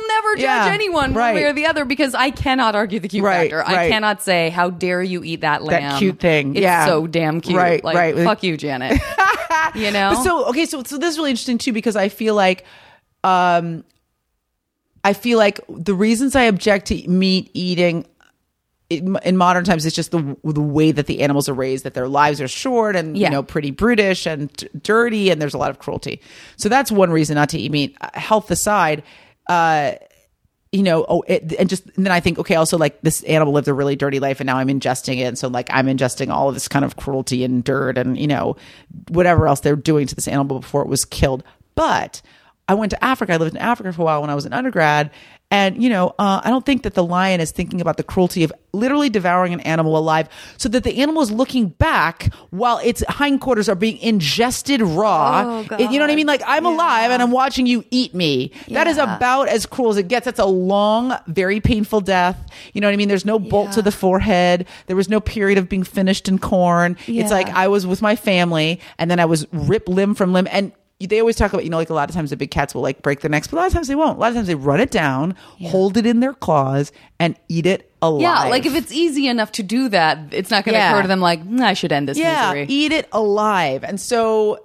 never judge anyone right. one way or the other because I cannot argue the cute Right, factor. I cannot say, "How dare you eat that lamb?" That cute thing. It's Yeah. so damn cute. Right, like, right. Fuck you, Janet. you know. So okay, so so this is really interesting too because I feel like, um, I feel like the reasons I object to meat eating. In modern times, it's just the the way that the animals are raised, that their lives are short and Yeah. you know pretty brutish and d- dirty, and there's a lot of cruelty. So that's one reason not to eat meat. Uh, Health aside, uh, you know, oh, it, and just and then I think, okay, also like this animal lived a really dirty life, and now I'm ingesting it, and so like I'm ingesting all of this kind of cruelty and dirt, and you know, whatever else they're doing to this animal before it was killed. But I went to Africa. I lived in Africa for a while when I was an undergrad, and you know, uh, I don't think that the lion is thinking about the cruelty of literally devouring an animal alive, so that the animal is looking back while its hindquarters are being ingested raw. Oh, It- you know what I mean? Like I'm alive and I'm watching you eat me. That is about as cruel as it gets. That's a long, very painful death. You know what I mean? There's no bolt to the forehead. There was no period of being finished in corn. It's like I was with my family and then I was ripped limb from limb. And they always talk about, you know, like a lot of times the big cats will like break their necks, but a lot of times they won't. A lot of times they run it down, hold it in their claws, and eat it alive. yeah, like if it's easy enough to do that, it's not going to Yeah. occur to them like "Mm, I should end this yeah, misery. eat it alive. And so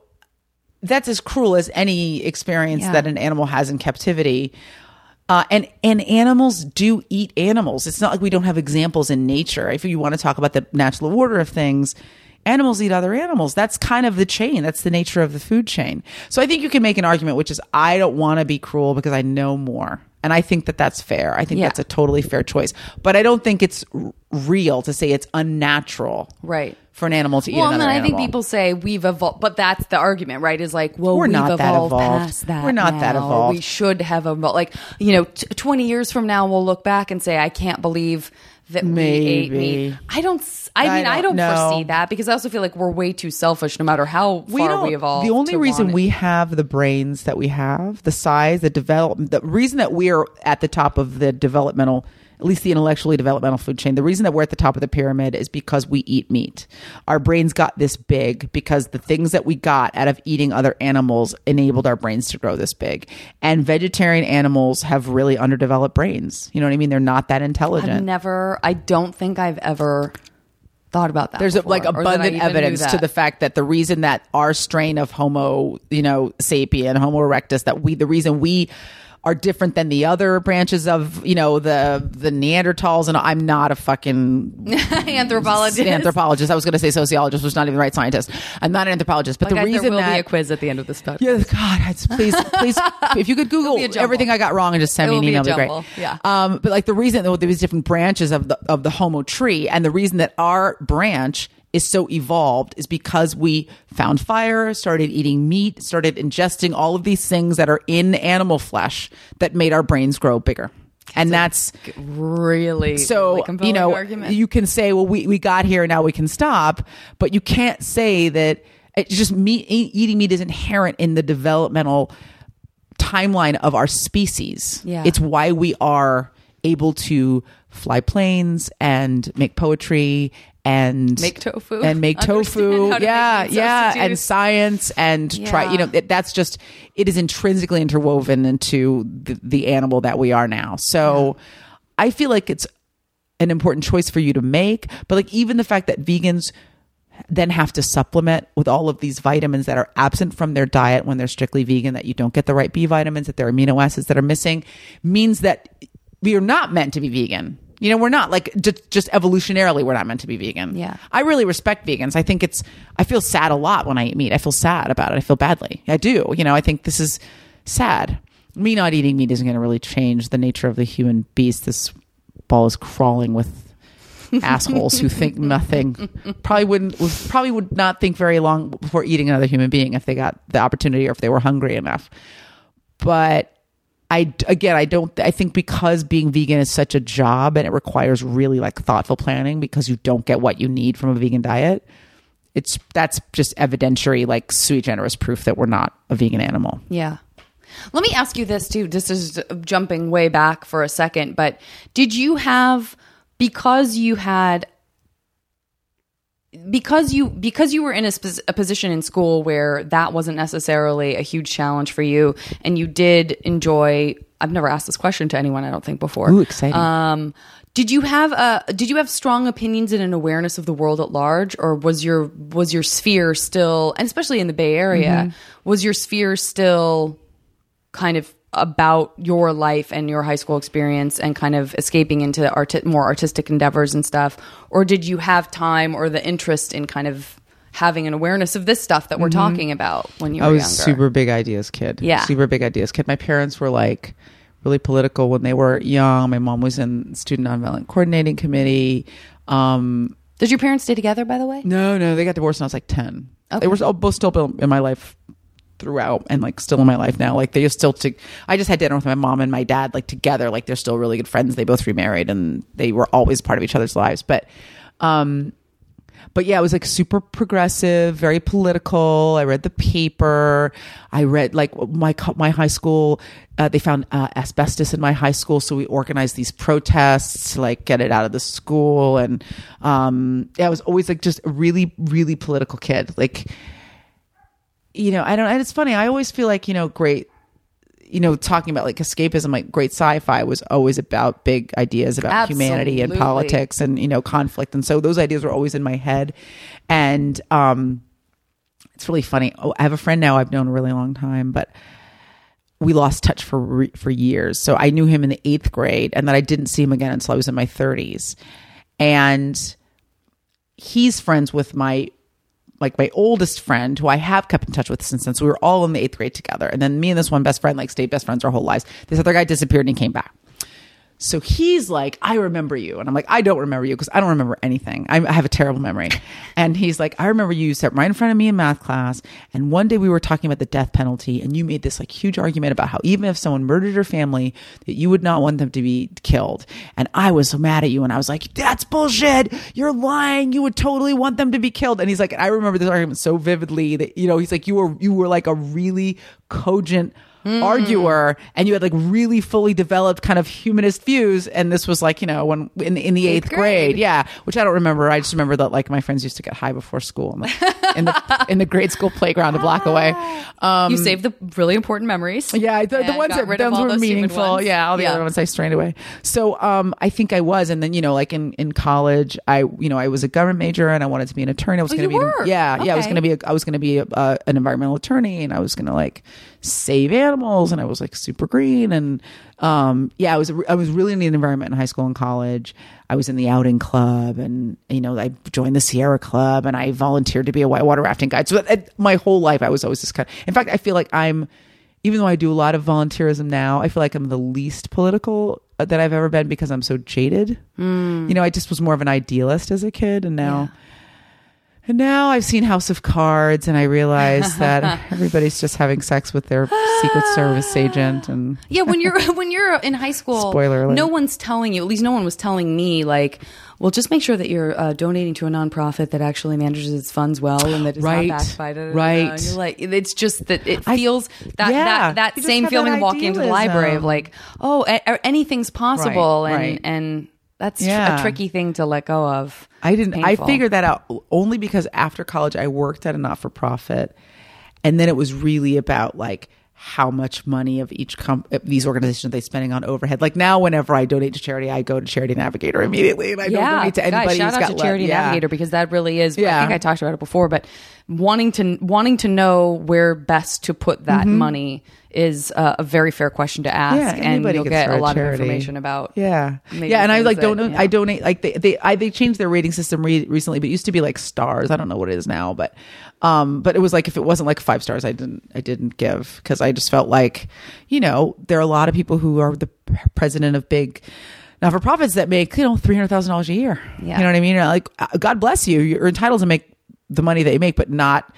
that's as cruel as any experience Yeah. that an animal has in captivity. Uh, and and animals do eat animals. It's not like we don't have examples in nature. If you want to talk about the natural order of things, animals eat other animals. That's kind of the chain. That's the nature of the food chain. So I think you can make an argument, which is I don't want to be cruel because I know more, and I think that that's fair. I think Yeah. that's a totally fair choice. But I don't think it's r- real to say it's unnatural, Right. for an animal to eat well, and another then I think people say we've evolved, but that's the argument, right? Is like, well, We're we've not that evolved, evolved. past that. We're not that evolved. We should have evolved. Like, you know, t- twenty years from now, we'll look back and say, I can't believe that we ate Maybe. meat. I don't. I mean, I don't don't know. foresee that because I also feel like we're way too selfish, no matter how we far don't, we evolve. the only reason we have the brains that we have, the size, the development, the reason that we are at the top of the developmental, at least the intellectually developmental food chain, the reason that we're at the top of the pyramid is because we eat meat. Our brains got this big because the things that we got out of eating other animals enabled our brains to grow this big. And vegetarian animals have really underdeveloped brains. You know what I mean? They're not that intelligent. I've never. I don't think I've ever thought about that. there's before, like or that I abundant evidence to the fact that the reason that our strain of homo you know sapien homo erectus that we the reason we are different than the other branches of you know the the neanderthals and i'm not a fucking anthropologist. anthropologist i was going to say sociologist which is not even the right scientist i'm not an anthropologist but the reason there will that be a quiz at the end of this podcast. yeah, God, it's, please, please, if you could Google be everything I got wrong and just send It me an email, it'd be great. yeah. Um, but like the reason though, there was different branches of the of the Homo tree, and the reason that our branch is so evolved is because we found fire, started eating meat, started ingesting all of these things that are in animal flesh that made our brains grow bigger. And that's really so really you know argument. you can say well we, we got here now we can stop but you can't say that it's just meat eating meat is inherent in the developmental timeline of our species Yeah. it's why we are able to fly planes and make poetry and Make tofu. and make tofu. yeah make yeah and science and try you know it, that's just it is intrinsically interwoven into the, the animal that we are now. So i feel like it's an important choice for you to make but like even the fact that vegans then have to supplement with all of these vitamins that are absent from their diet when they're strictly vegan, that you don't get the right B vitamins, that there are amino acids that are missing, means that we are not meant to be vegan. You know, we're not like just, just evolutionarily, we're not meant to be vegan. Yeah. I really respect vegans. I think it's, I feel sad a lot when I eat meat. I feel sad about it. I feel badly. I do. You know, I think this is sad. Me not eating meat isn't going to really change the nature of the human beast. This ball is crawling with assholes who think nothing. Probably wouldn't, probably would not think very long before eating another human being if they got the opportunity or if they were hungry enough. But I again, I don't. I think because being vegan is such a job and it requires really like thoughtful planning because you don't get what you need from a vegan diet. It's that's just evidentiary, like sweet generous proof that we're not a vegan animal. Yeah. Let me ask you this too. This is jumping way back for a second, but did you have because you had because you because you were in a, sp- a position in school where that wasn't necessarily a huge challenge for you and you did enjoy I've never asked this question to anyone I don't think before. Ooh, exciting. Um did you have a did you have strong opinions and an awareness of the world at large or was your was your sphere still and especially in the Bay Area was your sphere still kind of about your life and your high school experience and kind of escaping into art- more artistic endeavors and stuff or did you have time or the interest in kind of having an awareness of this stuff that we're talking about when you were I was younger super big ideas kid. Yeah. super big ideas kid. My parents were like really political when they were young. My mom was in student nonviolent coordinating committee. Um, did your parents stay together by the way No, no, they got divorced when I was like ten. Okay. They were all, both still in my life throughout, and like still in my life now. Like they just still. To, I just had dinner with my mom and my dad, like together. Like they're still really good friends. They both remarried, and they were always part of each other's lives. But, um, but yeah, it was like super progressive, very political. I read the paper. I read like my my high school. Uh, they found uh, asbestos in my high school, so we organized these protests to like get it out of the school. And um, yeah, I was always like just a really really political kid. Like, you know, I don't. And it's funny. I always feel like you know, great. You know, talking about like escapism, like great sci-fi was always about big ideas about humanity and politics and you know conflict, and so those ideas were always in my head. And um, it's really funny. Oh, I have a friend now I've known a really long time, but we lost touch for re- for years. So I knew him in the eighth grade, and then I didn't see him again until I was in my thirties. And he's friends with my like my oldest friend who I have kept in touch with since since we were all in the eighth grade together. And then me and this one best friend like stayed best friends our whole lives. This other guy disappeared and he came back. So he's like, I remember you. And I'm like, I don't remember you because I don't remember anything. I I have a terrible memory. And he's like, I remember you sat right in front of me in math class. And one day we were talking about the death penalty and you made this like huge argument about how even if someone murdered your family, that you would not want them to be killed. And I was so mad at you. And I was like, that's bullshit. You're lying. You would totally want them to be killed. And he's like, I remember this argument so vividly that, you know, he's like, you were, you were like a really cogent arguer and you had like really fully developed kind of humanist views and this was like you know when in, in the eighth, grade. grade. yeah which i don't remember i just remember that like my friends used to get high before school in the in the, in the grade school playground a block away um you saved the really important memories yeah, the, the ones that of were meaningful. ones. Yeah, all the Yeah. other ones I strained away. So um, I think I was, and then you know, like in, in college, I you know I was a government major and I wanted to be an attorney. I was Oh, going to be were? yeah yeah I was going to be a, I was going to be a, uh, an environmental attorney and I was going to like save animals and I was like super green and um, yeah I was I was really in the environment in high school and college. I was in the outing club and you know I joined the Sierra Club and I volunteered to be a whitewater rafting guide. So uh, my whole life I was always this kind. of, in fact, I feel like I'm even though I do a lot of volunteerism now, I feel like I'm the least political uh, that I've ever been because I'm so jaded. Hmm. You know, I just was more of an idealist as a kid, and now, and now I've seen House of Cards, and I realize that everybody's just having sex with their Secret Service agent, and Yeah, when you're when you're in high school, Spoiler alert. no one's telling you. At least no one was telling me like, well, just make sure that you're uh, donating to a nonprofit that actually manages its funds well and that is Right. not backed by da. Right. You're like, it's just that it I- feels that Yeah. that that same feeling that of walking into the library of like, oh, a- anything's possible, and right. and that's tr- a tricky thing to let go of. I didn't. Painful. I figured that out only because after college I worked at a not for profit, and then it was really about like how much money of each of these organizations are they spending on overhead. Like now, whenever I donate to charity, I go to Charity Navigator immediately, and I don't donate to anybody. Guys, shout who's out got to Charity yeah. Navigator because that really is. I think I talked about it before, but wanting to wanting to know where best to put that mm-hmm. money is uh, a very fair question to ask. Yeah, and you'll get a lot of information about. Yeah, yeah, and I like don't know. I donate like they they I, they changed their rating system re- recently, but it used to be like stars. I don't know what it is now, but um, but it was like if it wasn't like five stars, I didn't I didn't give because I just felt like you know there are a lot of people who are the president of big. Not for profits that make you know three hundred thousand dollars a year. Yeah. You know what I mean? Like uh, God bless you. You're entitled to make the money that you make, but not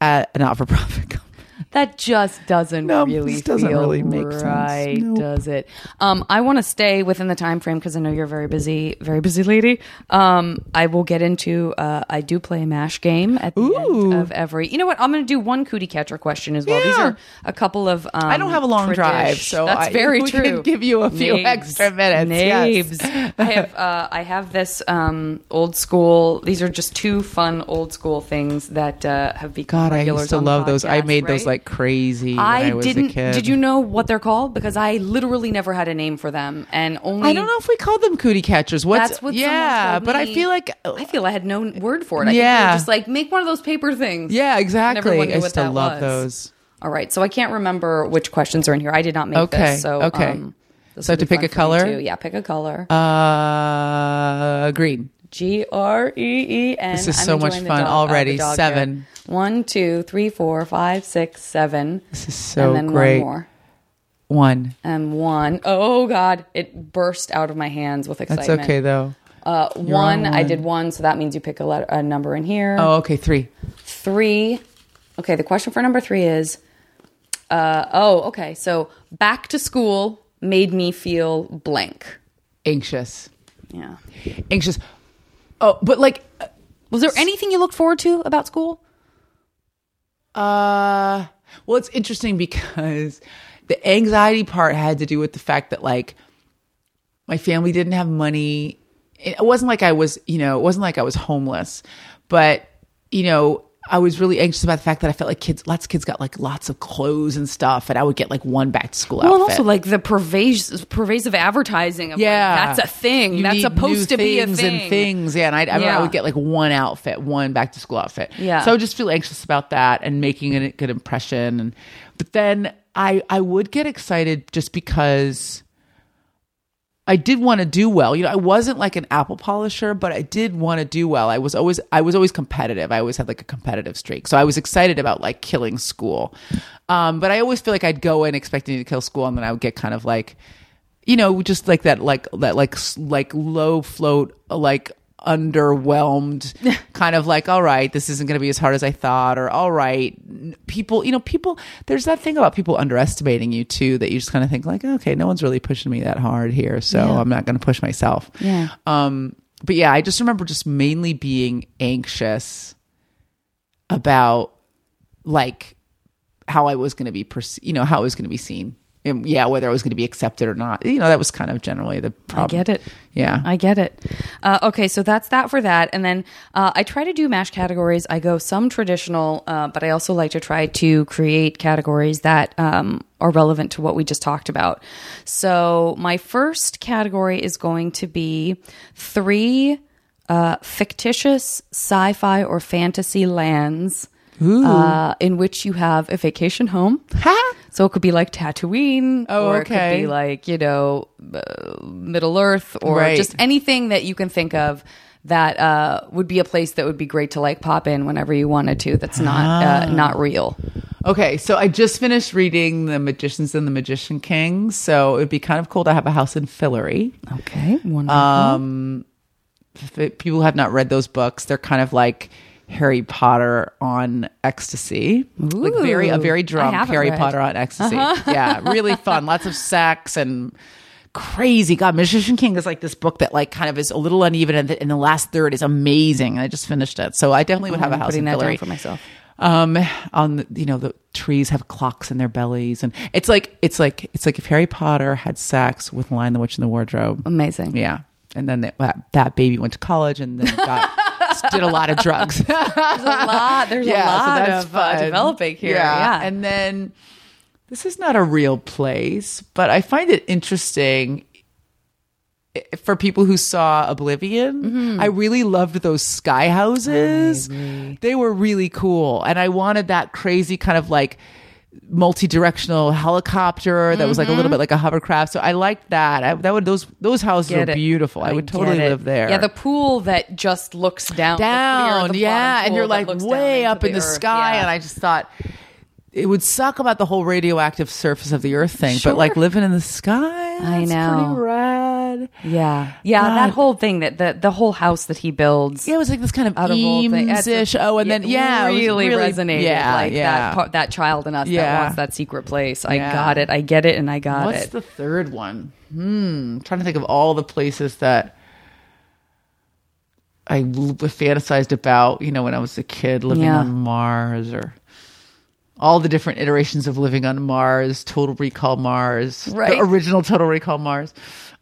at a not for profit company. That just doesn't No, really this doesn't feel really make sense. right, Nope. does it? Um, I want to stay within the time frame because I know you're very busy, very busy lady. Um, I will get into. Uh, I do play a mash game at the Ooh. end of every. You know what? I'm going to do one cootie catcher question as well. These are a couple of. Um, I don't have a long tradish- drive, so that's I- very true. can give you a few extra minutes, yes. I have. Uh, I have this um, old school. These are just two fun old school things that uh, have become God, I used to love those. I made those right? Like crazy. when I, I didn't. A kid. Did you know what they're called? Because I literally never had a name for them, and only I don't know if we called them cootie catchers. What's That's what. yeah, but I feel like I feel I had no word for it. I Yeah. just like make one of those paper things. yeah, exactly. I what used to that love was. those. All right, so I can't remember which questions are in here. I did not make Okay, this, so okay. Um, So to pick a color? Yeah, pick a color. Uh, green. G R E E N. This is I'm so much fun dog- uh, already. dog Seven. hair. One, two, three, four, five, six, seven. This is so and then great. one more. One. And one. Oh God! It burst out of my hands with excitement. That's okay though. Uh, one, on I did one, so that means you pick a, letter, a number in here. Oh, okay. Three. Three. Okay, the question for number three is. Uh, oh, okay. So back to school made me feel blank. Anxious. Yeah. Anxious. Oh, but like, Was there anything you looked forward to about school? Uh, well, it's interesting because the anxiety part had to do with the fact that like my family didn't have money. It wasn't like I was, you know, it wasn't like I was homeless, but you know, I was really anxious about the fact that I felt like kids, lots of kids got like lots of clothes and stuff, and I would get like one back to school Well, and outfit. also like the pervasive, pervasive advertising of like, yeah, that's a thing. You that's supposed to be a things thing. and things. Yeah, and I, I, remember I would get like one outfit, one back to school outfit. Yeah. so I would just feel anxious about that and making a good impression. And but then I I would get excited just because I did want to do well. You know, I wasn't like an apple polisher, but I did want to do well. I was always I was always competitive. I always had like a competitive streak. So I was excited about like killing school. Um, but I always feel like I'd go in expecting to kill school and then I would get kind of like you know, just like that like that like like low float like underwhelmed kind of like all right this isn't going to be as hard as i thought or all right people you know people there's that thing about people underestimating you too that you just kind of think like okay no one's really pushing me that hard here so Yeah. i'm not going to push myself Yeah. um but yeah i just remember just mainly being anxious about like how i was going to be perce- you know how i was going to be seen yeah whether i was going to be accepted or not you know that was kind of generally the I problem get it. yeah I get it. Uh, okay, so that's that for that. And then uh, I try to do mash categories. I go some traditional, uh, but I also like to try to create categories that um, are relevant to what we just talked about. So my first category is going to be three uh, fictitious sci fi or fantasy lands. Uh, in which you have a vacation home. So it could be like Tatooine, Oh, or it could be like you know uh, Middle Earth, or Right. just anything that you can think of that uh, would be a place that would be great to like pop in whenever you wanted to. That's not Ah. uh, not real. Okay, so I just finished reading The Magicians and the Magician King, so it'd be kind of cool to have a house in Fillory. Okay, wonderful. Um, people have not read those books, they're kind of like Harry Potter on ecstasy, like very a very drunk Harry read. Potter on ecstasy. Yeah, really fun, lots of sex and crazy. God, Magician King is like this book that like kind of is a little uneven, and the, and the last third is amazing. I just finished it, so I definitely would have a I'm house in that down for myself. um on the, you know the trees have clocks in their bellies and it's like it's like it's like if harry potter had sex with lion the witch in the wardrobe Amazing. yeah and then that, that, that baby went to college and then got did a lot of drugs There's a lot. There's a lot of uh, developing here. Yeah, and then this is not a real place, but I find it interesting for people who saw Oblivion. Mm-hmm. I really loved those sky houses. They were really cool. And I wanted that crazy kind of like multi-directional helicopter that was like a little bit like a hovercraft. So I liked that. I, that would those those houses Mm-hmm. Get were it. beautiful. I, would totally live there. Yeah, the pool that just looks down, the clear, down, the yeah, and you're like way up in the earth. sky, Yeah. and I just thought it would suck about the whole radioactive surface of the Earth thing, Sure. but like living in the sky, I know. pretty rad. Yeah, yeah, God. that whole thing that the the whole house that he builds. Yeah, it was like this kind of out of Eames-ish. Oh, and then yeah, it really, really resonated. Yeah, like yeah. that that child in us that wants that secret place. I Yeah. got it. I get it, and I got What's it. What's the third one? Hmm. I'm trying to think of all the places that I fantasized about, you know, when I was a kid living Yeah. on Mars or all the different iterations of living on Mars, Total Recall Mars, Right. the original Total Recall Mars.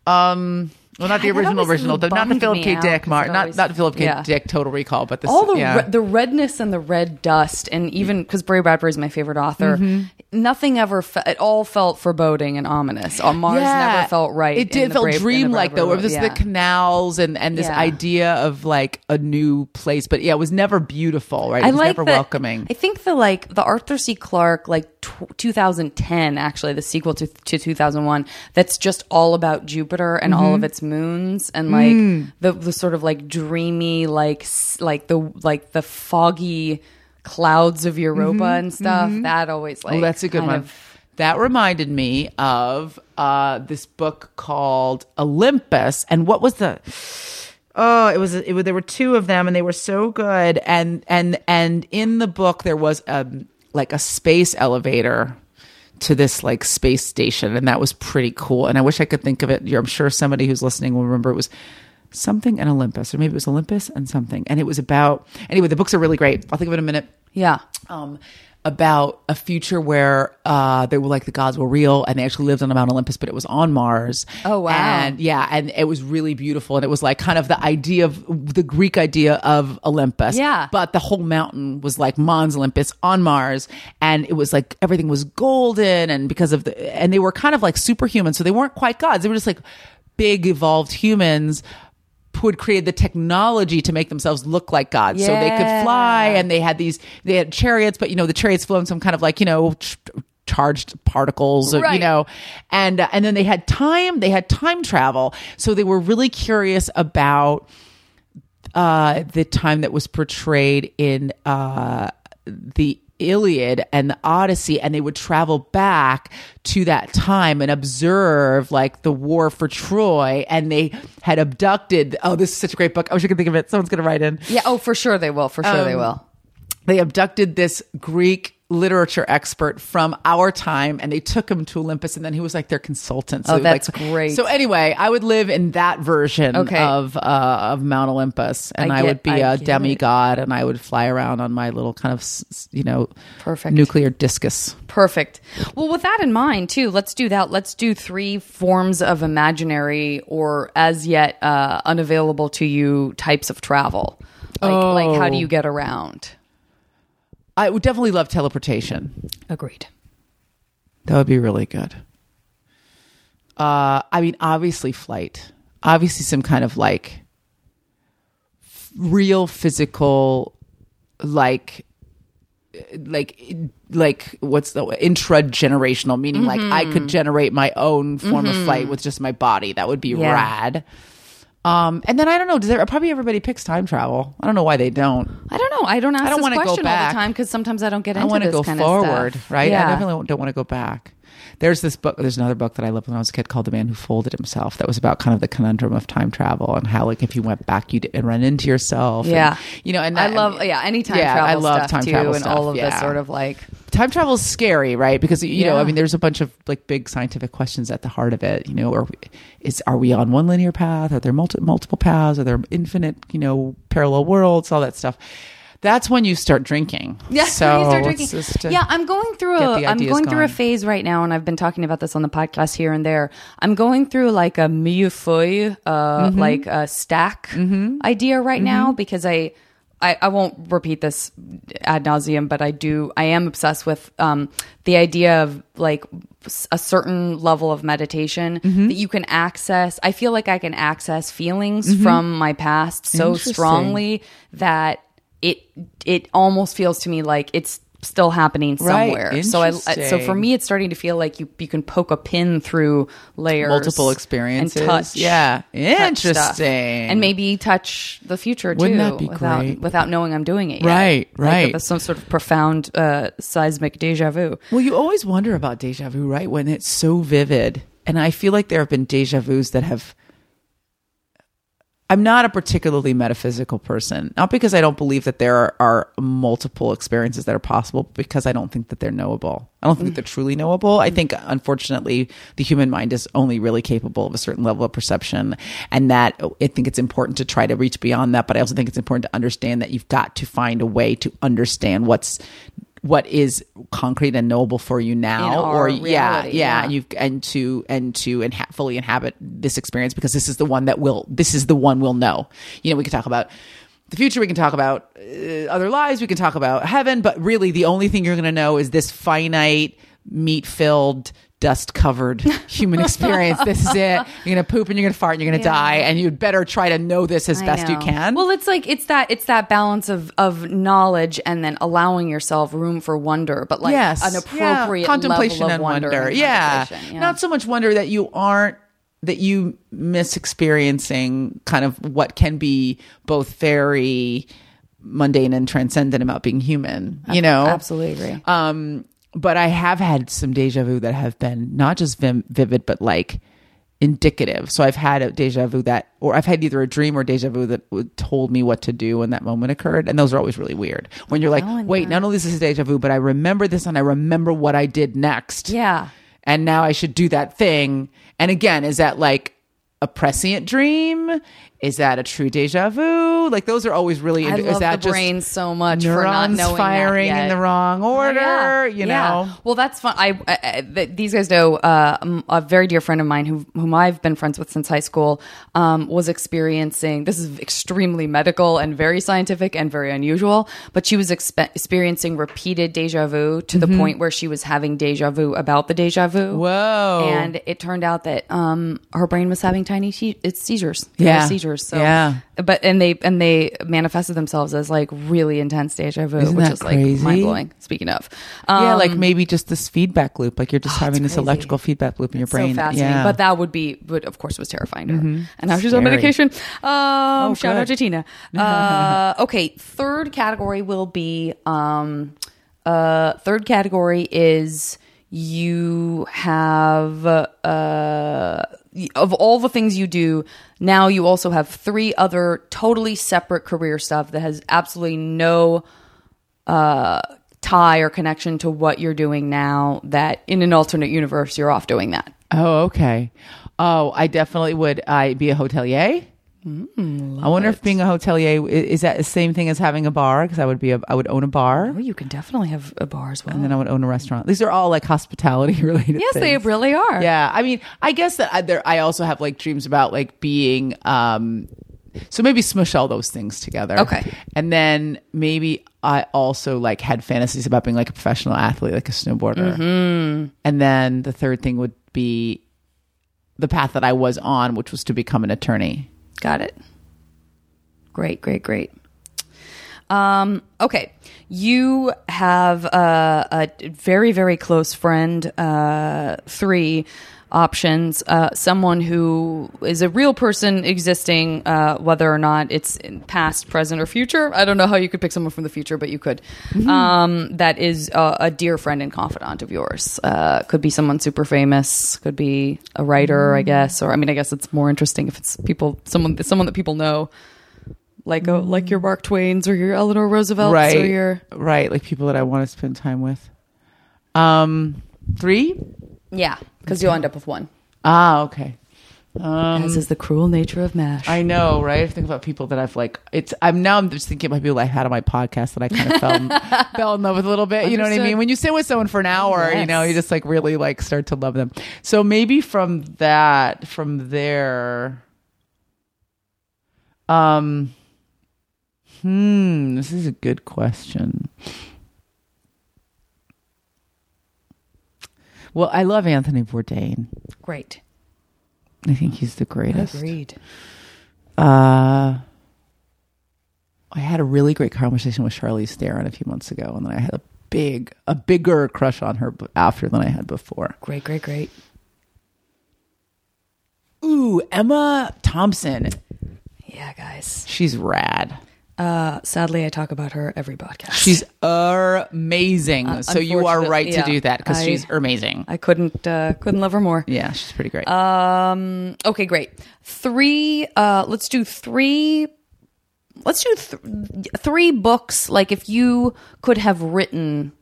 Um, well, not the original, original, the, not the Philip K. Dick, Mars, not always- not Philip K. yeah. Dick Total Recall, but the all the yeah. re- the redness and the red dust, and even because Ray Bradbury is my favorite author, Mm-hmm. nothing ever. Fe- it all felt foreboding and ominous. On Mars never felt right. It did the felt dreamlike though. It Bradbury was the canals and and this Yeah. idea of like a new place, but yeah, it was never beautiful, right? It I was like never that- welcoming. I think the like the Arthur C. Clarke like tw 2010 actually the sequel to to 2001 that's just all about Jupiter and all Mm-hmm. of its moons and like Mm. the the sort of like dreamy like like the like the foggy clouds of Europa and stuff that always like oh, that's a good one. of- that reminded me of uh, this book called Olympus, and what was the? Oh, it was, it was. There were two of them, and they were so good. And and and in the book, there was a like a space elevator to this like space station, and that was pretty cool. And I wish I could think of it. I'm sure somebody who's listening will remember it was something and Olympus, or maybe it was Olympus and something. And it was about anyway. The books are really great. I'll think of it in a minute yeah um, about a future where uh, they were like the gods were real and they actually lived on Mount Olympus, but it was on Mars. Oh, wow. And yeah, and it was really beautiful, and it was like kind of the idea of the Greek idea of Olympus. Yeah. but the whole mountain was like Mons Olympus on Mars, and it was like everything was golden, and because of the and they were kind of like superhuman, so they weren't quite gods; they were just like big evolved humans who had created the technology to make themselves look like gods so they could fly and they had these they had chariots but you know the chariots flew in some kind of like you know ch- charged particles or, you know and uh, and then they had time they had time travel. So they were really curious about uh the time that was portrayed in uh the Iliad and the Odyssey, and they would travel back to that time and observe like the war for Troy, and they had abducted. Oh, this is such a great book. I wish I could think of it. Someone's going to write in yeah oh for sure they will for sure they Um, will they abducted this Greek literature expert from our time and they took him to Olympus and then he was like their consultant. Oh, like- that's great. So anyway, I would live in that version Okay. of uh, of Mount Olympus and I I, get- would be I a get it. demigod and I would fly around on my little kind of you know Perfect. nuclear discus. Perfect. Well, with that in mind, too, let's do that. Let's do three forms of imaginary or as yet uh, unavailable to you types of travel. Like, like how do Oh. you get around? I would definitely love teleportation. Agreed. That would be really good. Uh, I mean, obviously, flight. Obviously, some kind of like f- real physical, like, like, like what's the intragenerational meaning? Like, I could generate my own form of flight with just my body. That would be Yeah. rad. Um, and then I don't know. Does there, probably everybody picks time travel? I don't know why they don't. I don't know. I don't ask I don't this wanna go question all back. the time because sometimes I don't get I into want to this go kind forward, of stuff. right? Yeah. I definitely don't want to go back. There's this book. There's another book that I loved when I was a kid called "The Man Who Folded Himself." That was about kind of the conundrum of time travel and how, like, if you went back, you'd run into yourself. and, Yeah. you know, and I that- love yeah any time yeah, travel I love stuff time too travel and stuff, all of this sort of like time travel is scary, right? Because you know, I mean, there's a bunch of like big scientific questions at the heart of it. You know, are we, is are we on one linear path? Are there multi, multiple paths? Are there infinite, you know, parallel worlds? All that stuff. That's when you start drinking. Yeah, so you start drinking. uh, yeah, I'm going through a I'm ideas going through a phase right now, and I've been talking about this on the podcast here and there. I'm going through like a millefeuille, uh, Mm-hmm. like a stack idea right now because I I, I won't repeat this ad nauseum, but I do. I am obsessed with um, the idea of like a certain level of meditation Mm-hmm. that you can access. I feel like I can access feelings from my past so Mm-hmm. Strongly that it it almost feels to me like it's still happening Right. somewhere. So I so for me, it's starting to feel like you you can poke a pin through layers, Multiple experiences. and touch. Yeah. touch. Interesting. and maybe touch the future too, Wouldn't that be without great? without knowing I'm doing it. Yet. Right, right. It's some sort of profound uh, seismic deja vu. Well, you always wonder about deja vu, right? When it's so vivid. And I feel like there have been deja vus that have. I'm not a particularly metaphysical person, not because I don't believe that there are, are multiple experiences that are possible, but because I don't think that they're knowable. I don't think they're truly knowable. I think, unfortunately, the human mind is only really capable of a certain level of perception. And that I think it's important to try to reach beyond that. But I also think it's important to understand that you've got to find a way to understand what's what is concrete and knowable for you now or yeah reality, yeah yeah. and you and to and to inha- fully inhabit this experience because this is the one that will this is the one we'll know you know we can talk about the future we can talk about uh, other lives we can talk about heaven but really the only thing you're going to know is this finite meat filled dust covered human experience this is it you're going to poop and you're going to fart and you're going to die and you'd better try to know this as I best you can Well, it's like it's that it's that balance of of knowledge and then allowing yourself room for wonder, but like yes. an Yeah. appropriate contemplation level of and wonder. wonder. and Yeah. yeah. not so much wonder that you aren't that you miss experiencing kind of what can be both very mundane and transcendent about being human. You know, absolutely agree. um, but I have had some deja vu that have been not just vim- vivid, but like indicative. So I've had a deja vu that, or I've had either a dream or deja vu that told me what to do when that moment occurred. And those are always really weird. When you're like, wait, you. not only is this a deja vu, but I remember this and I remember what I did next. yeah. And now I should do that thing. And again, is that like a prescient dream? Is that a true deja vu? Like those are always really. I is love that the brain so much for not knowing firing in the wrong order? Yeah, You yeah. know. Well, that's fun. I, I, I th- these guys know uh, a very dear friend of mine who whom I've been friends with since high school um, was experiencing. This is extremely medical and very scientific and very unusual. But she was expe- experiencing repeated deja vu to the point where she was having deja vu about the deja vu. Whoa. And it turned out that um, her brain was having tiny se- it's seizures. Yeah. were So, Yeah. But and they and they manifested themselves as like really intense deja vu, Isn't which is like mind blowing. Speaking of, yeah, Um, like maybe just this feedback loop, like you're just having this crazy. electrical feedback loop in your brain. so fascinating. Yeah. But that would be, but of course, was terrifying to her. And now she's on medication. Um, shout out to Tina. Uh, okay, third category will be. Um, uh, third category is you have uh, of all the things you do now you also have three other totally separate career stuff that has absolutely no uh, tie or connection to what you're doing now that in an alternate universe you're off doing that oh, okay. Oh, I definitely would. I be a hotelier. Mm, I wonder if being a hotelier is that the same thing as having a bar? Because I would be a, I would own a bar, oh you can definitely have a bar as well and then I would own a restaurant. These are all like hospitality related. yes they really are Yeah, I mean, I guess that I, there. I also have like dreams about like being. um So maybe smush all those things together. Okay. and then maybe I also like had fantasies about being like a professional athlete, like a snowboarder. Mm-hmm. And then the third thing would be the path that I was on, which was to become an attorney. Got it. Great, great, great. Um, okay. You have uh, a very, very close friend, uh, three options. Uh, someone who is a real person existing, uh, whether or not it's in past, present, or future. I don't know how you could pick someone from the future, but you could. Um, that is a, a dear friend and confidant of yours. Uh, could be someone super famous. Could be a writer, I guess. Or I mean, I guess it's more interesting if it's people, someone, someone that people know like a, like your Mark Twain's or your Eleanor Roosevelt's right, or your right, like people that I want to spend time with. Um, three. yeah, because you'll end up with one. Ah, okay. Um, As is the cruel nature of Mash. I know, right? I think about people that I've like. It's. I'm now. I'm just thinking about people I had on my podcast that I kind of fell in, fell in love with a little bit. You know what I Understood. mean? When you sit with someone for an hour, you know, you just like really like start to love them. So maybe from that, from there, um, Hmm, this is a good question. Well, I love Anthony Bourdain. Great. I think he's the greatest. Agreed. Uh, I had a really great conversation with Charlize Theron a few months ago, and then I had a big, a bigger crush on her after than I had before. Great, great, great. Ooh, Emma Thompson. Yeah, guys. She's rad. Uh, sadly, I talk about her every podcast. She's amazing. Uh, so you are right to yeah. do that because she's amazing. I couldn't uh, couldn't love her more. yeah, she's pretty great. Um. Okay, great. Three. Uh. Let's do three. Let's do th- three books. Like if you could have written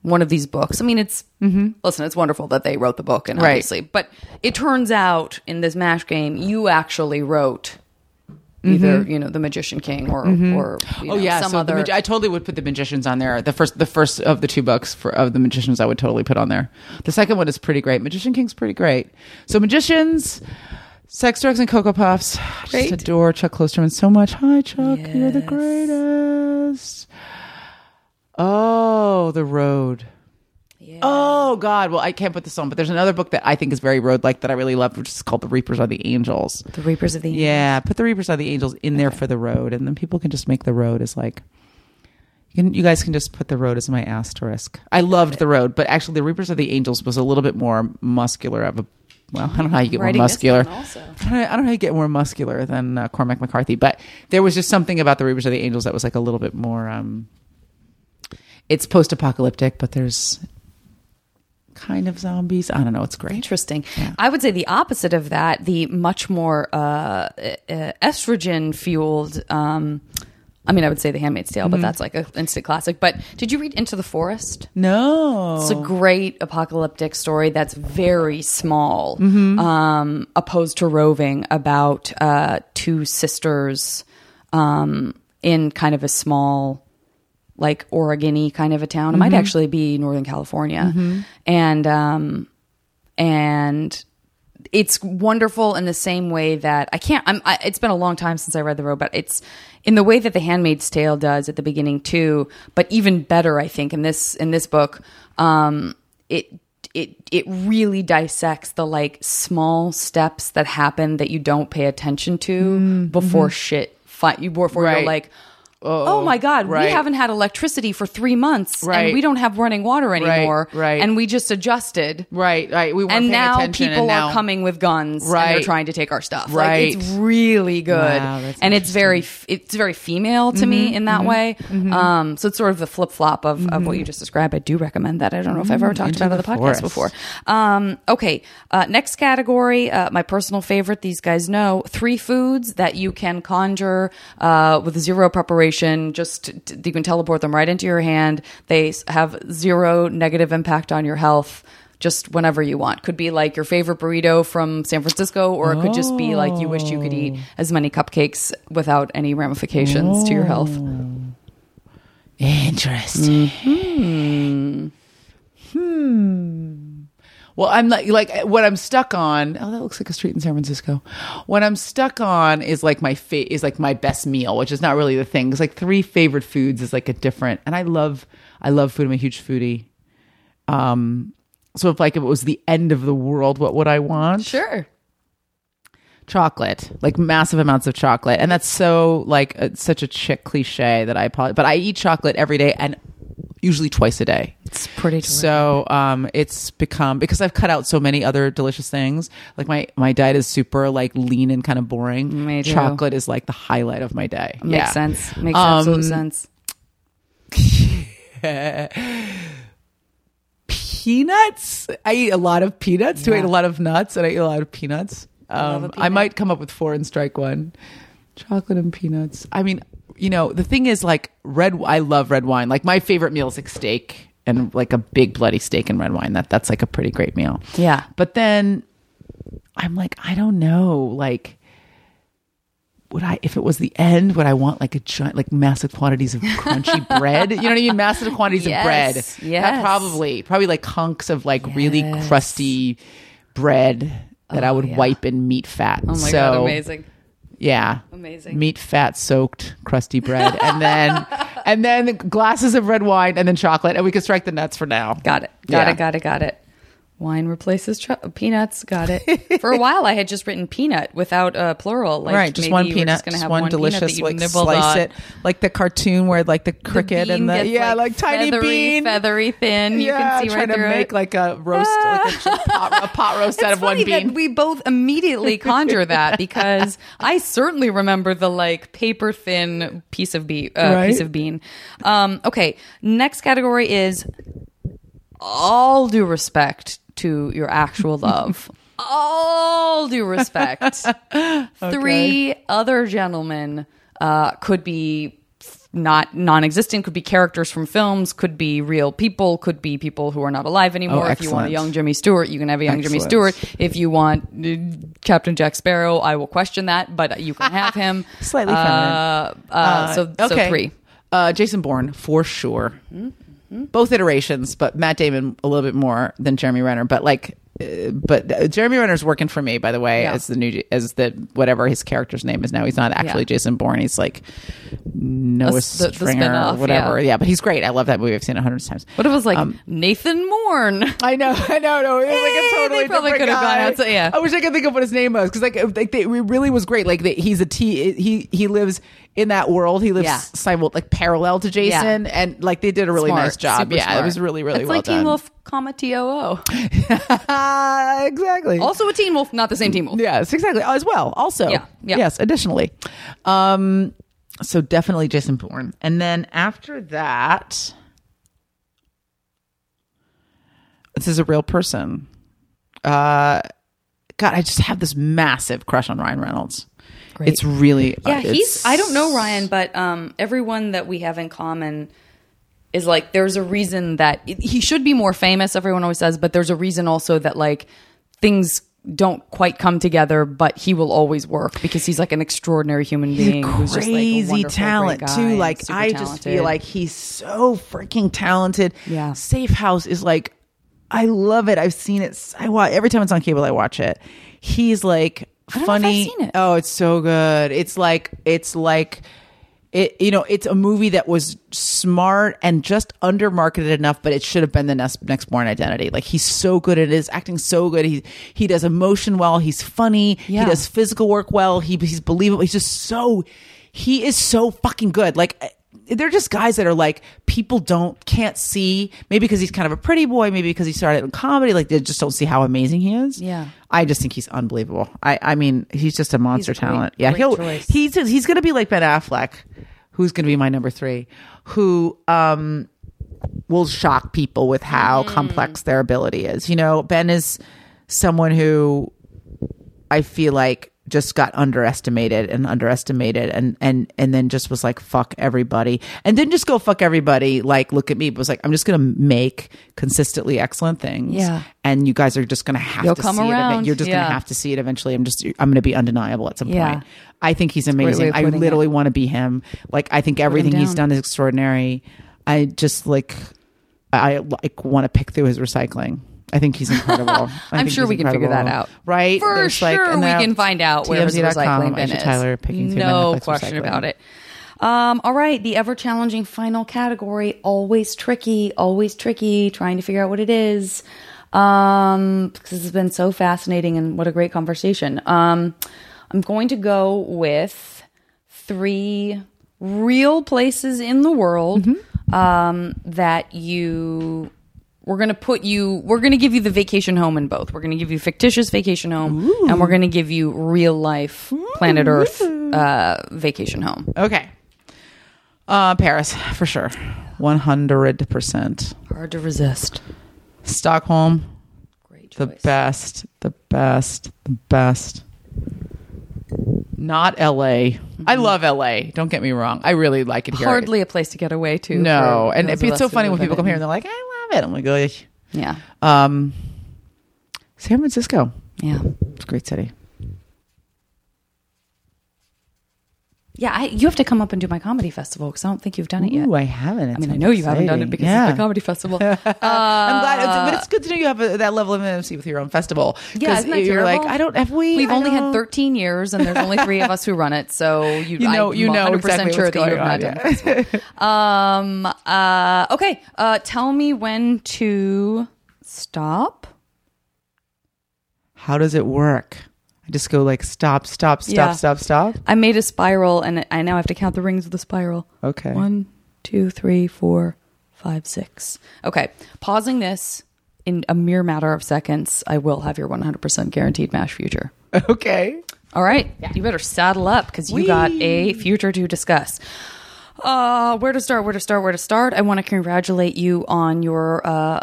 one of these books. I mean, it's mm-hmm. listen. It's wonderful that they wrote the book, and. Right. obviously, but it turns out in this mash game, you actually wrote either you know the Magician King or or Mm-hmm. oh know, yeah, some so other. the magi- I totally would put the magicians on there. The first, the first of the two books for of the magicians, I would totally put on there. The second one is pretty great. Magician King's pretty great. So magicians, sex, drugs, and cocoa puffs. I Great. Just adore Chuck Klosterman so much. Hi Chuck, you're the greatest. Oh, the road. Oh God! Well, I can't put this on, but there's another book that I think is very road-like that I really love, which is called The Reapers Are the Angels. the Reapers of the Angels. Yeah, put the Reapers Are the Angels in there for the road, and then people can just make the road as like. You, can, you guys can just put the road as my asterisk. I loved the road, but actually, the Reapers Are the Angels was a little bit more muscular of a. Well, I don't know how you get Writing more this muscular. one also. I don't, know, I don't know how you get more muscular than uh, Cormac McCarthy, but there was just something about the Reapers of the Angels that was like a little bit more. Um, it's post-apocalyptic, but there's kind of zombies. I don't know. It's great. Interesting. I would say the opposite of that, the much more uh, estrogen fueled. Um, I mean, I would say The Handmaid's Tale, but that's like an instant classic. But did you read Into the Forest? No, It's a great apocalyptic story that's very small, Mm-hmm. um, opposed to roving about uh, two sisters um, in kind of a small, like Oregon-y kind of a town. It Mm-hmm. might actually be Northern California, and um, and it's wonderful in the same way that I can't. I'm. I, it's been a long time since I read the road, but it's in the way that The Handmaid's Tale does at the beginning too. But even better, I think in this in this book, um, it it it really dissects the like small steps that happen that you don't pay attention to before shit. Fi- you before Mm-hmm. Right. you're like. Oh my God! We haven't had electricity for three months, Right. and we don't have running water anymore. right. And we just adjusted, right, right. We and now people and now, are coming with guns and Right. they're trying to take our stuff. Right. Like it's really good, Wow, and it's very it's very female to Mm-hmm, me in that way. Um, so it's sort of the flip flop of, of what you just described. I do recommend that. I don't know if I've ever talked Mm-hmm. Into about it on the the podcast before. Um, okay, uh, next category, uh, my personal favorite. These guys know three foods that you can conjure uh, with zero preparation. Just you can teleport them right into your hand. They have zero negative impact on your health. Just whenever you want. Could be like your favorite burrito from San Francisco, or it could just be like you wish you could eat as many cupcakes without any ramifications to your health. Interesting. Hmm. Well, I'm like, like what I'm stuck on. Oh, that looks like a street in San Francisco. What I'm stuck on is like my fa- is like my best meal, which is not really the thing. It's like three favorite foods is like a different, and I love, I love food. I'm a huge foodie. Um, so if like if it was the end of the world, what would I want? Sure. chocolate, like massive amounts of chocolate, and that's so like uh, such a chick cliche that I apologize. But I eat chocolate every day and usually twice a day. It's pretty terrific. So um, it's become because I've cut out so many other delicious things. Like my my diet is super like lean and kind of boring. Me too. Chocolate is like the highlight of my day. Makes yeah. sense. Makes Um, absolute sense. Peanuts. I eat a lot of peanuts. Do I eat a lot of nuts? And I eat a lot of peanuts. Um, I peanut. might come up with four and strike one. Chocolate and peanuts. I mean, you know, the thing is like red. I love red wine. Like my favorite meal is like steak and like a big bloody steak and red wine. That that's like a pretty great meal. Yeah. But then I'm like, I don't know. Like, would I, if it was the end, would I want like a giant, like massive quantities of crunchy bread? You know what I mean? Massive quantities Yes, of bread. yes. That probably, probably like hunks of like really crusty bread that oh, I Oh, would yeah. wipe in meat fat. Oh my so, god, amazing. Yeah. Amazing. Meat, fat, soaked, crusty bread, and then and then glasses of red wine, and then chocolate, and we can strike the nuts for now. Got it. Got Yeah. it. Got it. Got it. Wine replaces cho- peanuts. Got it. For a while, I had just written peanut without a plural. Like right, just maybe one peanut, just, just have one, peanut that delicious like slice on. it, like the cartoon where like the cricket bean and the yeah, like, tiny feathery, bean, feathery thin. You yeah, can see trying right to make it. like a roast, like a, pot, a pot roast out of one bean. we both immediately conjure that because I certainly remember the like paper thin piece of bean. Uh, Right. Piece of bean. Um, okay, next category is all due respect to your actual love. all due respect. Three other gentlemen uh, could be not non-existent could be characters from films could be real people could be people who are not alive anymore. Oh, if you want a young jimmy stewart you can have a young jimmy stewart. If you want uh, captain jack sparrow i will question that but you can have him. Slightly uh, uh, so, so okay. three. Uh, Jason Bourne for sure. Both iterations, but Matt Damon a little bit more than Jeremy Renner. But like, uh, but uh, Jeremy Renner's working for me, by the way, Yeah. as the new as the whatever his character's name is now. He's not actually Yeah. Jason Bourne. He's like Noah The- the- the Stringer spin-off, or whatever. yeah. Yeah. but he's great. I love that movie. I've seen it a hundred times. what if it was like Um, nathan morn I know, I know, no. It was like Eh, a totally they probably different could have gone guy. out, so- yeah. I wish I could think of what his name was because like, like they, it really was great. Like they, he's a T. He he lives in that world. He lives Yeah. simul like parallel to Jason, and like they did a really Smart, nice job. Yeah, smart. it was really really it's well like done. teen wolf comma t-o-o exactly. also a teen wolf not the same teen wolf Yes, exactly. As well. Also, Yeah, yeah. yes. Additionally, um, so definitely Jason Bourne, and then after that, this is a real person. Uh, God, I just have this massive crush on Ryan Reynolds. Great. It's really Yeah, uh, he's. I don't know Ryan, but um, everyone that we have in common is like there's a reason that he should be more famous. Everyone always says, but there's a reason also that like things don't quite come together, but he will always work because he's like an extraordinary human He's a being who's just like a crazy talent great guy too. Like super I just talented. feel like he's so freaking talented. Yeah. Safe House is like, I love it. I've seen it. I watch every time it's on cable. I watch it. He's like don't know if I've funny. seen it. Oh, it's so good. It's like it's like. It, you know, it's a movie that was smart and just under marketed enough, but it should have been the next next Bourne Identity. Like he's so good at his acting, so good. He he does emotion well. He's funny. Yeah. He does physical work well. He he's believable. He's just so he is so fucking good. Like they're just guys that are like people don't can't see maybe because he's kind of a pretty boy, maybe because he started in comedy. Like they just don't see how amazing he is. Yeah. I just think he's unbelievable. I I mean he's just a monster a great- talent. yeah, great he'll choice. he's he's gonna be like Ben Affleck, who's gonna be my number three, who um will shock people with how complex their ability is. You know, Ben is someone who I feel like just got underestimated and underestimated and and and then just was like fuck everybody. And didn't just go fuck everybody. Like look at me. But was like I'm just gonna make consistently excellent things. Yeah. and you guys are just gonna have You'll to come see it around. event- you're just Yeah. gonna have to see it eventually. I'm just I'm gonna be undeniable at some Yeah. point. I think he's amazing. I literally want to be him. Like I think everything he's done is extraordinary. I just like I like want to pick through his recycling. I think he's incredible. I I'm think sure we can figure that out. Right? For There's, like, sure, and we now can find out where TMZ.com, recycling bin is. Tyler picking through no question recycling. about it. Um, all right, the ever challenging final category, always tricky, always tricky, trying to figure out what it is. Um, because this has been so fascinating and what a great conversation. Um, I'm going to go with three real places in the world Mm-hmm. um, that you we're going to put you we're going to give you the vacation home in both we're going to give you fictitious vacation home and we're going to give you real life planet earth uh, vacation home Okay. Uh, Paris, for sure. 100%. hard to resist Stockholm, great choice. the best, the best, the best. Not LA. I love LA. Don't get me wrong. I really like it here. hardly a place to get away to No. And it's so funny when people come here and they're like, I I'm like, oh, yeah um, San Francisco. yeah It's a great city. Yeah, I, you have to come up and do my comedy festival because I don't think you've done it yet. Ooh, I haven't. It I mean, I know you haven't done it because yeah. it's the comedy festival. I'm glad, it's, but it's good to know you have a, that level of intimacy with your own festival. Yeah, isn't that you're like. I don't. Have we? We've I only had don't- 13 years, and there's only three of us who run it. So you, You know, I'm you know 100% exactly sure that you going have on. not done it. Um. Uh. Okay. Uh. Tell me when to stop. How does it work? I just go like stop, stop, stop, Yeah. stop, stop. I made a spiral, and I now have to count the rings of the spiral. Okay. One, two, three, four, five, six. Okay. Pausing this in a mere matter of seconds, I will have your 100% guaranteed MASH future. Okay. All right. You better saddle up because you got a future to discuss. Uh, where to start? Where to start? Where to start? I want to congratulate you on your uh,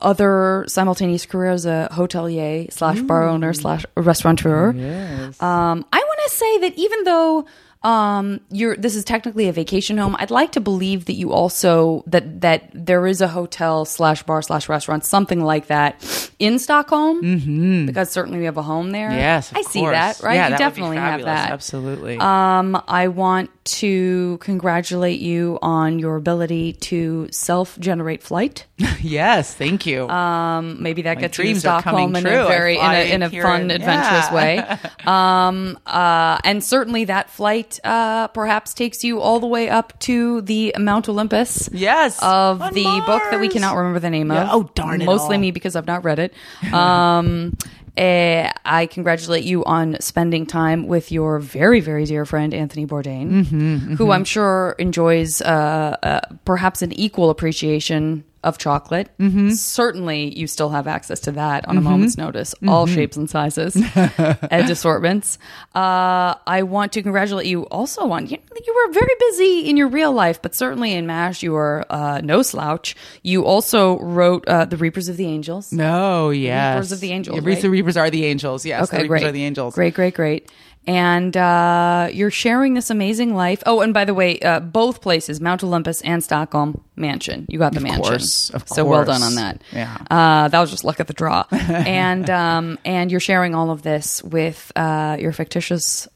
other simultaneous career as a hotelier slash bar owner slash restaurateur. Yes. Um, I want to say that even though um, you're this is technically a vacation home, I'd like to believe that you also that that there is a hotel slash bar slash restaurant something like that in Stockholm mm-hmm. because certainly we have a home there. Yes, of I see that. Right, Yeah, you that definitely have that. Absolutely. Um, I want to congratulate you on your ability to self generate flight. yes. Thank you. Um, maybe that My gets you to dreams Stockholm coming in true. a very in a, in a fun, and- adventurous yeah. way. Um, uh, and certainly that flight uh, perhaps takes you all the way up to the Mount Olympus. yes. Of the book that we cannot remember the name Yeah. of. Oh, darn it Mostly all. me because I've not read it. Um, eh, I congratulate you on spending time with your very, very dear friend Anthony Bourdain, Mm-hmm, who I'm sure enjoys uh, uh, perhaps an equal appreciation of chocolate. Mm-hmm. Certainly, you still have access to that on a moment's notice, all shapes and sizes and assortments. Uh, I want to congratulate you also on you, you were very busy in your real life, but certainly in MASH, you were uh, no slouch. You also wrote uh, The Reapers of the Angels. No, yes. Reapers of the Angels, Yeah, right? The Reapers are the angels. Yes. the Okay, Reapers great. are the angels. Great, great, great. And uh, you're sharing this amazing life. Oh, and by the way, uh, both places, Mount Olympus and Stockholm Mansion. You got the mansion. course, of So well done on that. Yeah. Uh, that was just luck at the draw. and um, and you're sharing all of this with uh, your fictitious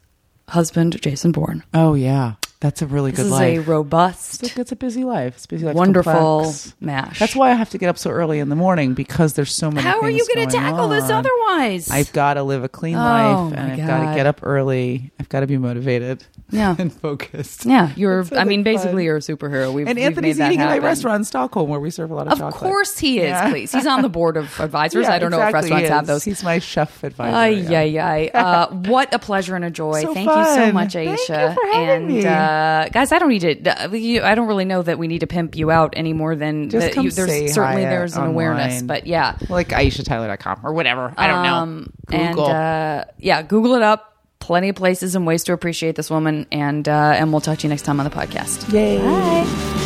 husband, Jason Bourne. Oh yeah, that's a really This good is life. a robust, It's a, it's a busy life. It's a busy life. wonderful complex. mash. That's why I have to get up so early in the morning because there's so many. How are you going to tackle this otherwise? I've got to live a clean Oh, life, and I've got to get up early. I've got to be motivated. Yeah. and focused. yeah, you're. I mean, much basically, you're a superhero. We've, And we've Anthony's that eating at my restaurant in Stockholm where we serve a lot of, chocolate. Of chocolate. course he is, Yeah. please. He's on the board of advisors. Yeah, I don't know if exactly, restaurants have those. He's my chef advisor. Ay, yeah. ay. Uh, what a pleasure and a joy. So Thank you so fun. much, Thank Aisha. you for having and me. Uh, guys, I don't need to. Uh, I don't really know that we need to pimp you out any more than Just that you, there's certainly hi there's an online. awareness. But yeah, Like AishaTyler.com or whatever. I don't um, know. Google. and uh, yeah, Google it up. Plenty of places and ways to appreciate this woman, and uh, and we'll talk to you next time on the podcast. Yay.